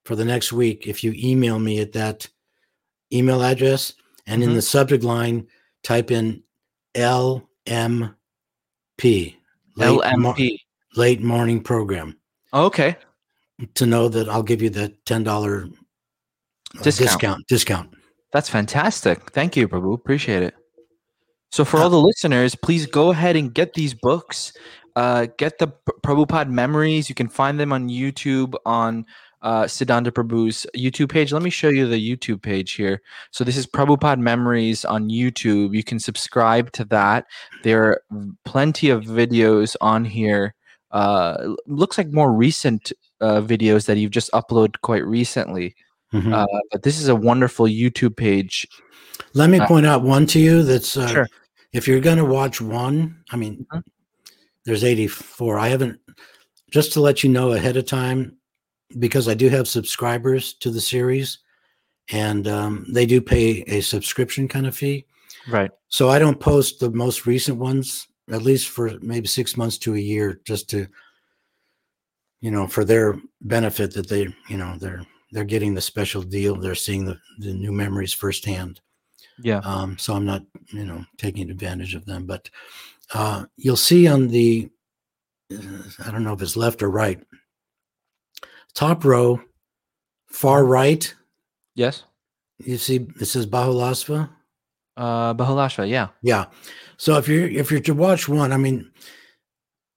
for the next week if you email me at that email address and in Mhm. the subject line type in LMP late, mo- LMP. late morning program Okay. To know that I'll give you the ten dollar Discount. discount discount. That's fantastic. Thank you, Prabhu. Appreciate it. So, for all Uh, the listeners, please go ahead and get these books. Uh, get the P- Prabhupada memories. You can find them on YouTube on uh, Siddhanta Prabhu's YouTube page. Let me show you the YouTube page here. So, this is Prabhupada Memories on YouTube. You can subscribe to that. There are plenty of videos on here. Uh, looks like more recent uh, videos that you've just uploaded quite recently. Mhm. Uh, but this is a wonderful YouTube page. Let me uh, point out one to you that's uh, Sure. if you're going to watch one, I mean, Mhm. there's 84. I haven't, just to let you know ahead of time, because I do have subscribers to the series and um, they do pay a subscription kind of fee. Right. So I don't post the most recent ones, at least for maybe six months to a year, just to, you know, for their benefit that they, you know, they're, they're getting the special deal. They're seeing the, the new memories firsthand. Yeah. Um, so I'm not, you know, taking advantage of them. But uh, you'll see on the, uh, I don't know if it's left or right, top row, far right. Yes. You see, it says Bahulasva. Uh. Yeah. Yeah. So if you're if you're to watch one, I mean,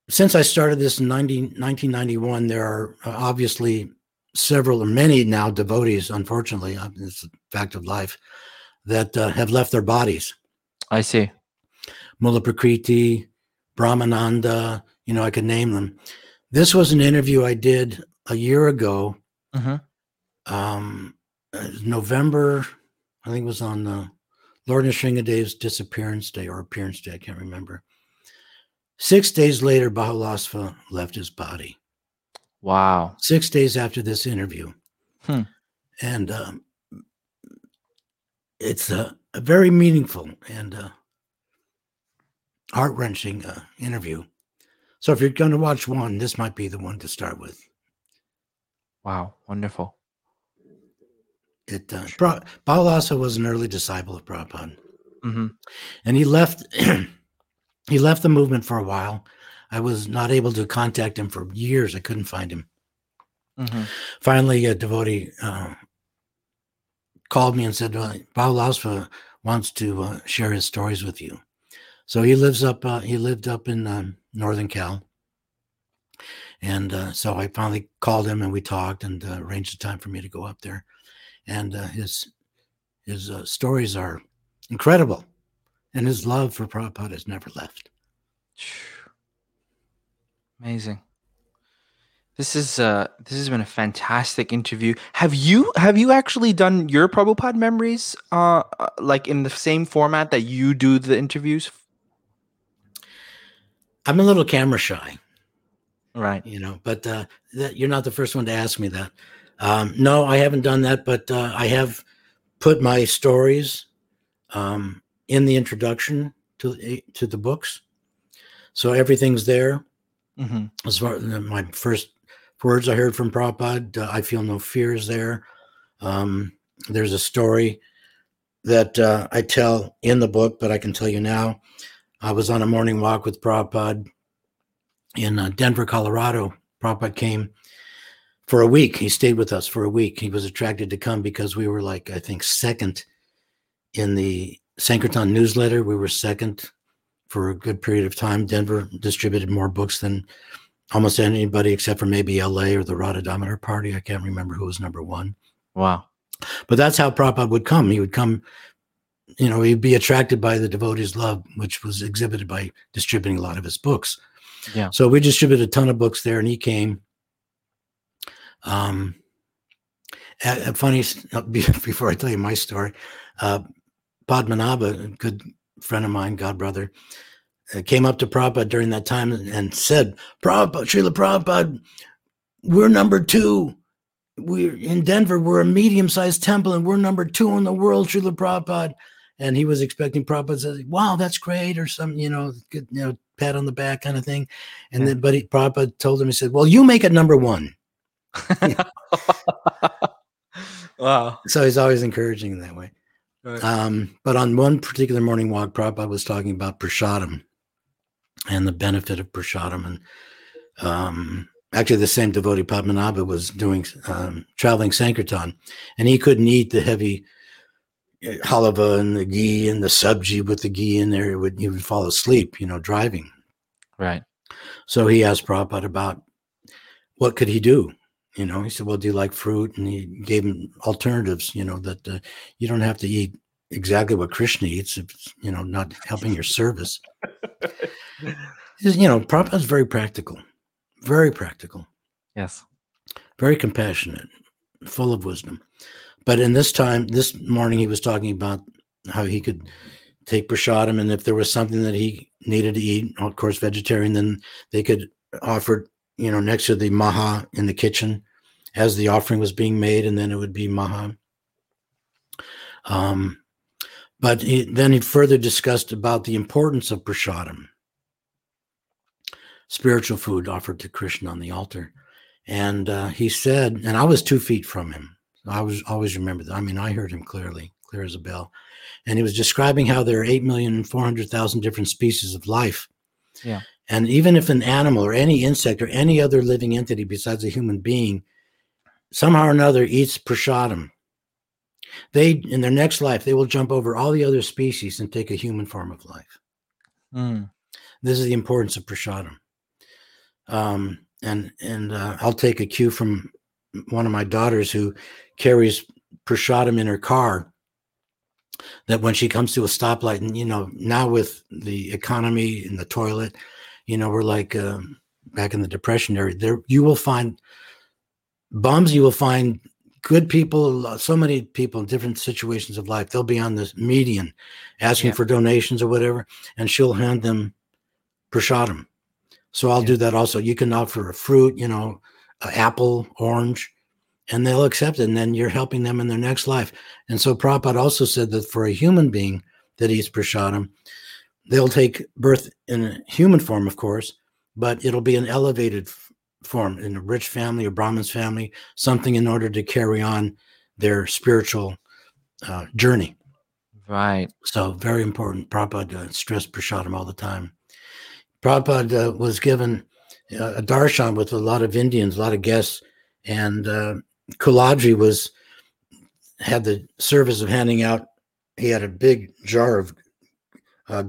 since I started this in 90, 1991, there are uh, obviously several or many now devotees. Unfortunately, uh, it's a fact of life that uh, have left their bodies. I see. Mulla Prakriti, Brahmananda, you know, I could name them. This was an interview I did a year ago, hmm um, uh, November, I think it was on uh, Lord Nrsingadev's disappearance day or appearance day, I can't remember. Six days later, Bahulasva left his body. Wow. Six days after this interview. Hmm. And um, it's a, a very meaningful and uh, heart wrenching uh, interview. So if you're going to watch one, this might be the one to start with. Wow. Wonderful. It uh, Pra- Bahulasva was an early disciple of Prabhupada, hmm and he left. *clears throat* he left the movement for a while. I was not able to contact him for years. I couldn't find him. hmm Finally, a devotee uh, called me and said, well, Bahulasva wants to uh, share his stories with you. So he lives up. Uh, he lived up in um, Northern Cal, and uh, so I finally called him and we talked and uh, arranged a time for me to go up there. And uh, his his uh, stories are incredible, and his love for Prabhupada has never left. Amazing. This is uh this has been a fantastic interview. Have you have you actually done your Prabhupada memories uh uh, like in the same format that you do the interviews? I'm a little camera shy. Right. you know but uh that you're not the first one to ask me that um no i haven't done that but uh, i have put my stories um in the introduction to the to the books. So everything's there. Hmm as far as my first words i heard from Prabhupada, uh, i feel no fear is there. Um there's a story that uh, i tell in the book but i can tell you now. I was on a morning walk with Prabhupada in uh, Denver, Colorado. Prabhupada came for a week. He stayed with us for a week. He was attracted to come because we were like, I think, second in the Sankirtan newsletter. We were second for a good period of time. Denver distributed more books than almost anybody except for maybe LA or the Damodar Party. I can't remember who was number one. Wow. But that's how Prabhupada would come. He would come, you know, he'd be attracted by the devotee's love, which was exhibited by distributing a lot of his books. Yeah. So we distributed a ton of books there, and he came. Um, a, a funny *laughs* before I tell you my story, uh, Padmanabha, a good friend of mine, god brother, uh, came up to Prabhupada during that time and, said, Prabhupada, Srila Prabhupada, we're number two. We're in Denver, we're a medium sized temple and we're number two in the world, Srila Prabhupada. And he was expecting Prabhupada to say, wow, that's great, or some, you know, good, you know, pat on the back kind of thing. And Yeah. then, but he, Prabhupada told him, he said, well, you make it number one. *laughs* wow. So he's always encouraging in that way. Right. Um, but on one particular morning walk, Prabhupada was talking about prasadam and the benefit of prasadam. And um, actually, the same devotee, Padmanabha, was doing um, traveling Sankirtan, and he couldn't eat the heavy uh, halava and the ghee and the subji with the ghee in there. He would, he would fall asleep, you know, driving. right. So he asked Prabhupada about what could he do. You know, he said, "Well, do you like fruit?" And he gave him alternatives. You know that uh, you don't have to eat exactly what Krishna eats. If it's, you know not helping your service. Says, you know, Prabhupada's very practical, very practical, Yes. very compassionate, full of wisdom. But in this time, this morning, he was talking about how he could take prasadam, and if there was something that he needed to eat, of course, vegetarian, then they could offer, you know, next to the maha in the kitchen as the offering was being made, and then it would be maha. Um, but he, then he further discussed about the importance of prasadam, spiritual food offered to Krishna on the altar. And uh, he said, and I was two feet from him. I was always remember that. I mean, I heard him clearly, clear as a bell. And he was describing how there are 8,400,000 different species of life. Yeah. And even if an animal or any insect or any other living entity besides a human being somehow or another eats prasadam, they, in their next life, they will jump over all the other species and take a human form of life. Mm. This is the importance of prasadam. Um, and and uh, I'll take a cue from one of my daughters who carries prasadam in her car. That when she comes to a stoplight, and you know now with the economy and the toilet, you know we're like um, back in the depression era. There you will find bums. You will find good people. So many people in different situations of life. They'll be on this median, asking Yeah. for donations or whatever, and she'll hand them prasadam. So I'll Yeah. do that also. You can offer a fruit, you know, an apple, orange, and they'll accept it. And then you're helping them in their next life. And so Prabhupada also said that for a human being that eats prasadam, they'll take birth in a human form, of course, but it'll be an elevated f- form in a rich family, a Brahmin's family, something in order to carry on their spiritual uh, journey. Right. So very important. Prabhupada stressed prasadam all the time. Prabhupada uh, was given uh, a darshan with a lot of Indians, a lot of guests, and uh, Kuladri was had the service of handing out. He had a big jar of uh,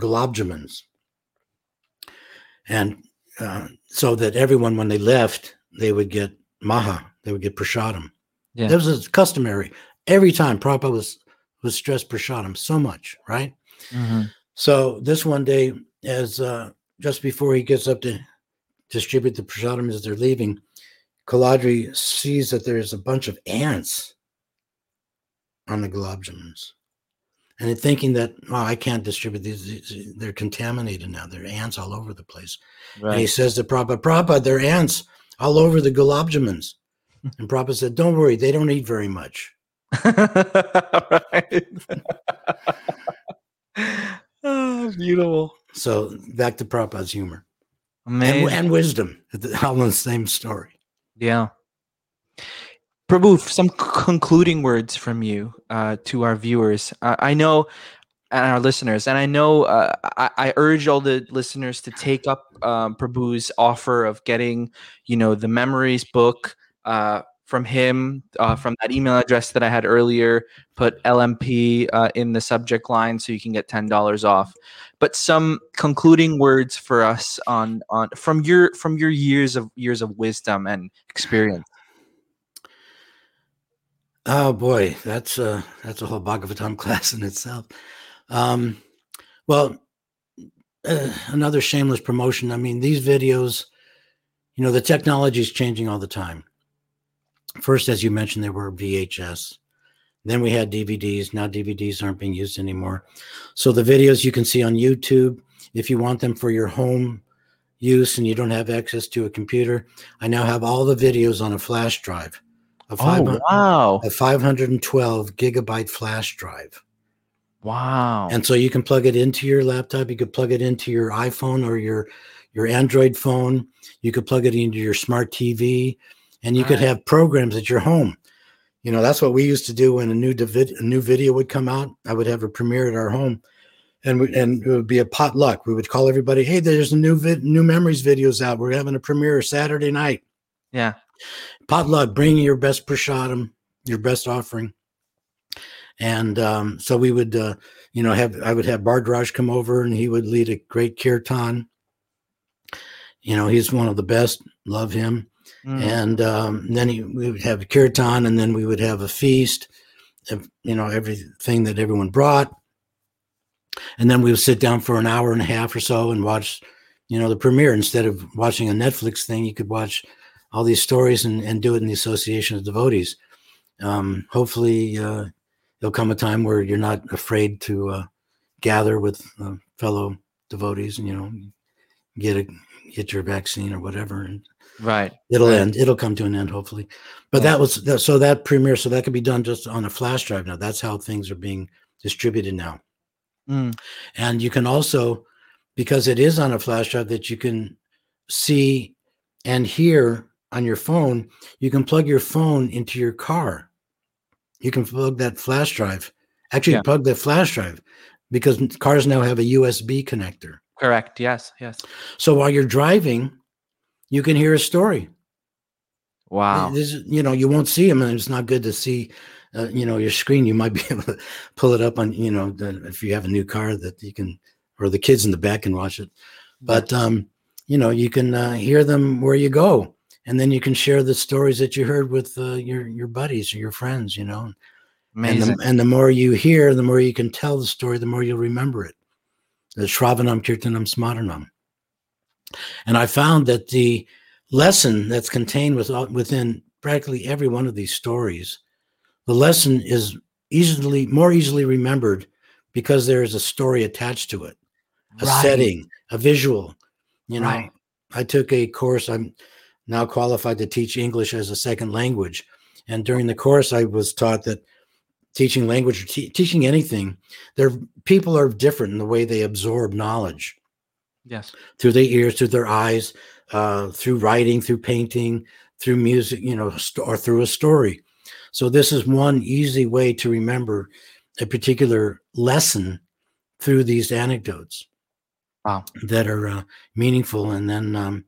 and uh, so that everyone, when they left, they would get maha, they would get prasadam. Yeah. That was customary. Every time Prabhupada was was stressed prasadam so much, right? Mhm. So this one day, as uh, just before he gets up to distribute the prasadam as they're leaving, Kuladri sees that there's a bunch of ants on the gulab jamuns. And thinking that, oh, I can't distribute these, these, they're contaminated now. There are ants all over the place. And he says to Prabhupada, Prabhupada, there are ants all over the gulab jamuns. *laughs* And Prabhupada said, don't worry, they don't eat very much. *laughs* right. oh, *laughs* beautiful. So back to Prabhupada's humor and, and wisdom, all in the same story. Yeah. Prabhu, some concluding words from you uh, to our viewers. Uh, I know, and our listeners, and I know uh, I, I urge all the listeners to take up um, Prabhu's offer of getting, you know, the memories book uh, from him, uh, from that email address that I had earlier. Put LMP uh, in the subject line so you can get ten dollars off. But some concluding words for us on on from your from your years of years of wisdom and experience. Oh boy, that's a that's a whole Bhagavatam *laughs* class in itself. Um, well, uh, another shameless promotion. I mean, these videos, you know, the technology is changing all the time, first, as you mentioned, there were VHS. Then we had DVDs. Now DVDs aren't being used anymore. So the videos you can see on YouTube, if you want them for your home use and you don't have access to a computer, I now have all the videos on a flash drive. Oh, a, five, Oh wow! a 512 gigabyte flash drive. Wow! And so you can plug it into your laptop, you could plug it into your iPhone or your your Android phone, you could plug it into your smart TV, and you could Right. have programs at your home. You know, that's what we used to do when a new divid, a new video would come out. I would have a premiere at our home. And, we, and it would be a potluck. We would call everybody, "Hey, there's a new vid, new memories videos out. We're having a premiere Saturday night. yeah. Potluck, bring your best prashadam, your best offering." And um, so we would, uh, you know, have I would have Bardraj come over, and he would lead a great kirtan. You know, he's one of the best. Love him. Mm. And um, then he, we would have a kirtan, and then we would have a feast. Of, you know, everything that everyone brought, and then we would sit down for an hour and a half or so and watch, you know, the premiere. Instead of watching a Netflix thing, you could watch all these stories and, and do it in the association of devotees. Um, hopefully, uh, there'll come a time where you're not afraid to uh, gather with uh, fellow devotees and you know get a get your vaccine or whatever and right. it'll Right. end it'll come to an end hopefully but Yeah. that was that, so that premiere so that could be done just on a flash drive now that's how things are being distributed now Mm. and you can also because it is on a flash drive that you can see and hear on your phone you can plug your phone into your car you can plug that flash drive actually Yeah. plug that flash drive because cars now have a usb connector Correct. Yes. Yes. so while you're driving you can hear a story Wow. This you know, you won't see them, and it's not good to see, uh, you know, your screen. You might be *laughs* able to pull it up on, you know, the, if you have a new car that you can, or the kids in the back can watch it. But um, you know, you can uh, hear them where you go, and then you can share the stories that you heard with uh, your your buddies or your friends. You know, and Amazing. the, and the more you hear, the more you can tell the story, the more you'll remember it. The Shravanam Kirtanam Smaranam. And I found that the lesson that's contained with, within practically every one of these stories, the lesson is easily more easily remembered because there is a story attached to it, a Right. setting, a visual. You know, Right. I took a course. I'm now qualified to teach English as a second language, and during the course, I was taught that teaching language or te- teaching anything, there people are different in the way they absorb knowledge Yes. through their ears, through their eyes, uh, through writing, through painting, through music, you know, st- or through a story. So this is one easy way to remember a particular lesson through these anecdotes. Wow. That are uh, meaningful, and then um,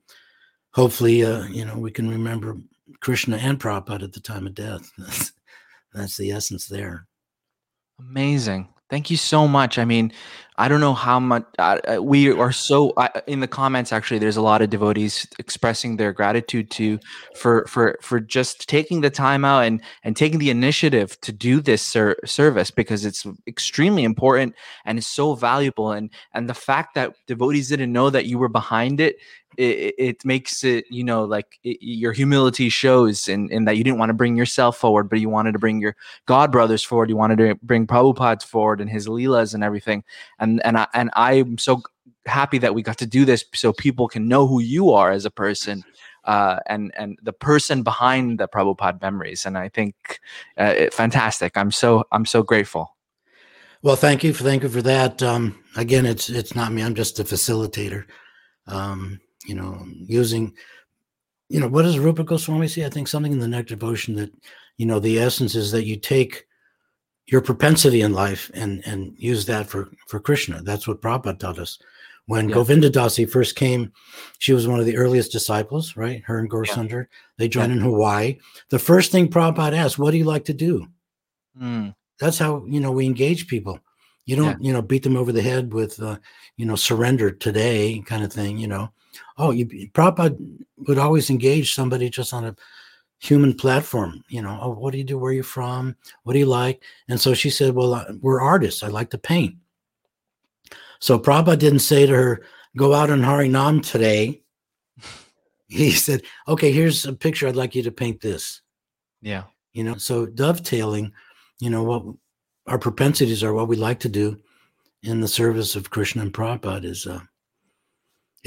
hopefully, uh, you know, we can remember Krishna and Prabhupada at the time of death. *laughs* That's, that's the essence there. Amazing. Thank you so much. I mean, I don't know how much uh, we are so uh, in the comments. Actually, there's a lot of devotees expressing their gratitude to for for for just taking the time out and and taking the initiative to do this ser- service because it's extremely important and it's so valuable. And and the fact that devotees didn't know that you were behind it, it, it makes it you know like it, your humility shows in in that you didn't want to bring yourself forward, but you wanted to bring your God brothers forward. You wanted to bring Prabhupada forward and his leelas and everything. And and I and I'm so happy that we got to do this so people can know who you are as a person. Uh, and and the person behind the Prabhupada memories, and I think uh, it, fantastic. I'm so I'm so grateful. Well, thank you for thank you for that. Um, again, it's it's not me. I'm just a facilitator. Um, you know, using, you know, what does Rupa Goswami say? I think something in the Nectar Devotion that, you know, the essence is that you take your propensity in life and and use that for for Krishna. That's what Prabhupada taught us. When Yeah. Govinda Dasi first came, she was one of the earliest disciples, right? Her and Gaurasundar. They joined in Hawaii. The first thing Prabhupada asked, "What do you like to do?" Mm, that's how you know we engage people you don't you know beat them over the head with uh, you know surrender today kind of thing you know oh you Prabhupada would always engage somebody just on a human platform you know oh what do you do? Where are you from? What do you like? And so she said well uh, we're artists. I like to paint. So Prabhupada didn't say to her go out on Harinam today. *laughs* He said okay here's a picture. I'd like you to paint this. Yeah. You know, so dovetailing, you know, what our propensities are, what we like to do in the service of Krishna and Prabhupada is uh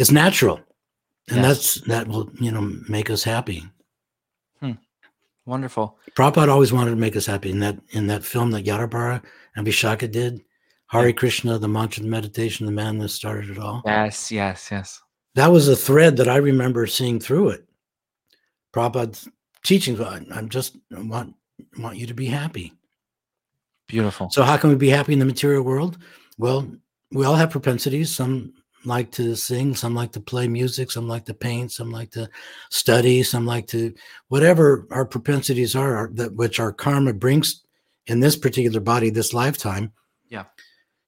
it's natural. And that's that will, you know, make us happy. Hmm. Wonderful. Prabhupada always wanted to make us happy. In that in that film that Yadubara and Vishaka did, Hare Krishna, the mantra, the meditation, the man that started it all. Yes, yes, yes. That was a thread that I remember seeing through it. Prabhupada's teachings. I- I'm just I want want you to be happy. Beautiful. So how can we be happy in the material world? Well, we all have propensities. Some like to sing, some like to play music, some like to paint, some like to study, some like to whatever our propensities are, that which our karma brings in this particular body, this lifetime. Yeah.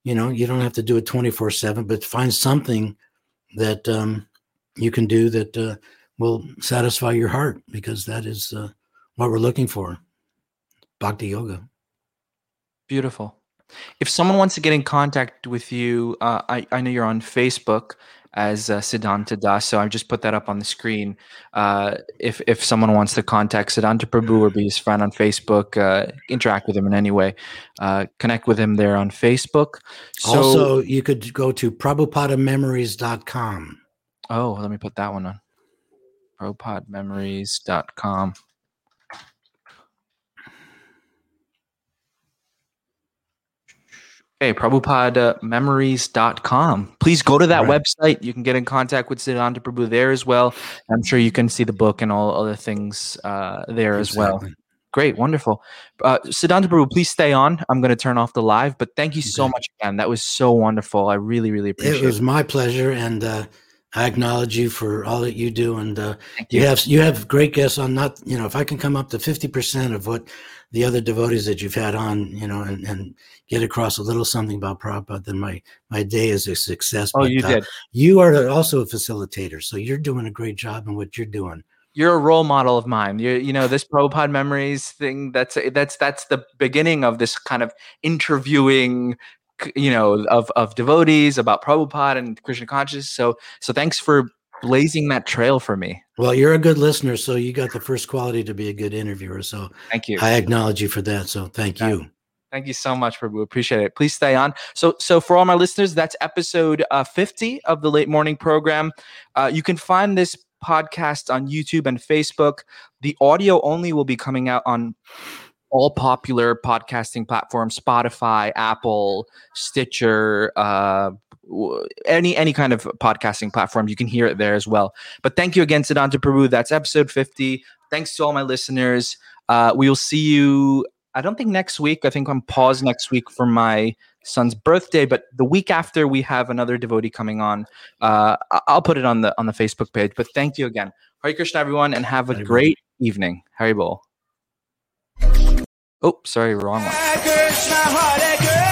You know, you don't have to do it 24-7, but find something that um, you can do that uh, will satisfy your heart because that is uh, what we're looking for. Bhakti yoga. Beautiful. If someone wants to get in contact with you, uh, I, I know you're on Facebook as uh, Siddhanta Das, so I just put that up on the screen. Uh, if if someone wants to contact Siddhanta Prabhu or be his friend on Facebook, uh, interact with him in any way, uh, connect with him there on Facebook. So, also, you could go to prabhupadamemories.com. oh, let me put that one on. ProPodMemories.com. Okay, PrabhupadaMemories.com. Please go to that Right. website. You can get in contact with Siddhanta Prabhu there as well. I'm sure you can see the book and all other things uh, there as well. Great, wonderful. Uh, Siddhanta Prabhu, please stay on. I'm going to turn off the live, but thank you so much again. That was so wonderful. I really, really appreciate It it. was my pleasure, and uh, I acknowledge you for all that you do. And uh, Thank you have you have great guests on. Not you know, if I can come up to fifty percent of what the other devotees that you've had on, you know, and, and get across a little something about Prabhupada, then my my day is a success. Oh, But, you uh, did. You are also a facilitator, so you're doing a great job in what you're doing. you're a role model of mine. You you know this Prabhupada memories thing. That's that's that's the beginning of this kind of interviewing, you know, of of devotees about Prabhupada and Krishna consciousness. So so thanks for blazing that trail for me. Well, you're a good listener, so you got the first quality to be a good interviewer. So Thank you. I acknowledge you for that. So thank Yeah. you. Thank you so much, Prabhu. Appreciate it. Please stay on. So, so for all my listeners, that's episode uh, 50 of the late morning program. Uh, you can find this podcast on YouTube and Facebook. The audio only will be coming out on all popular podcasting platforms: Spotify, Apple, Stitcher, uh, any any kind of podcasting platform. You can hear it there as well. But thank you again, Siddhanta Prabhu. That's episode 50. Thanks to all my listeners. Uh, we will see you I don't think next week. I think I'm paused next week for my son's birthday, but the week after we have another devotee coming on. Uh, I- I'll put it on the on the Facebook page. But thank you again, Hare Krishna, everyone, and have a Hare great evening. Hari Bol. Oh, sorry, wrong one. Hare Krishna, Hare Krishna,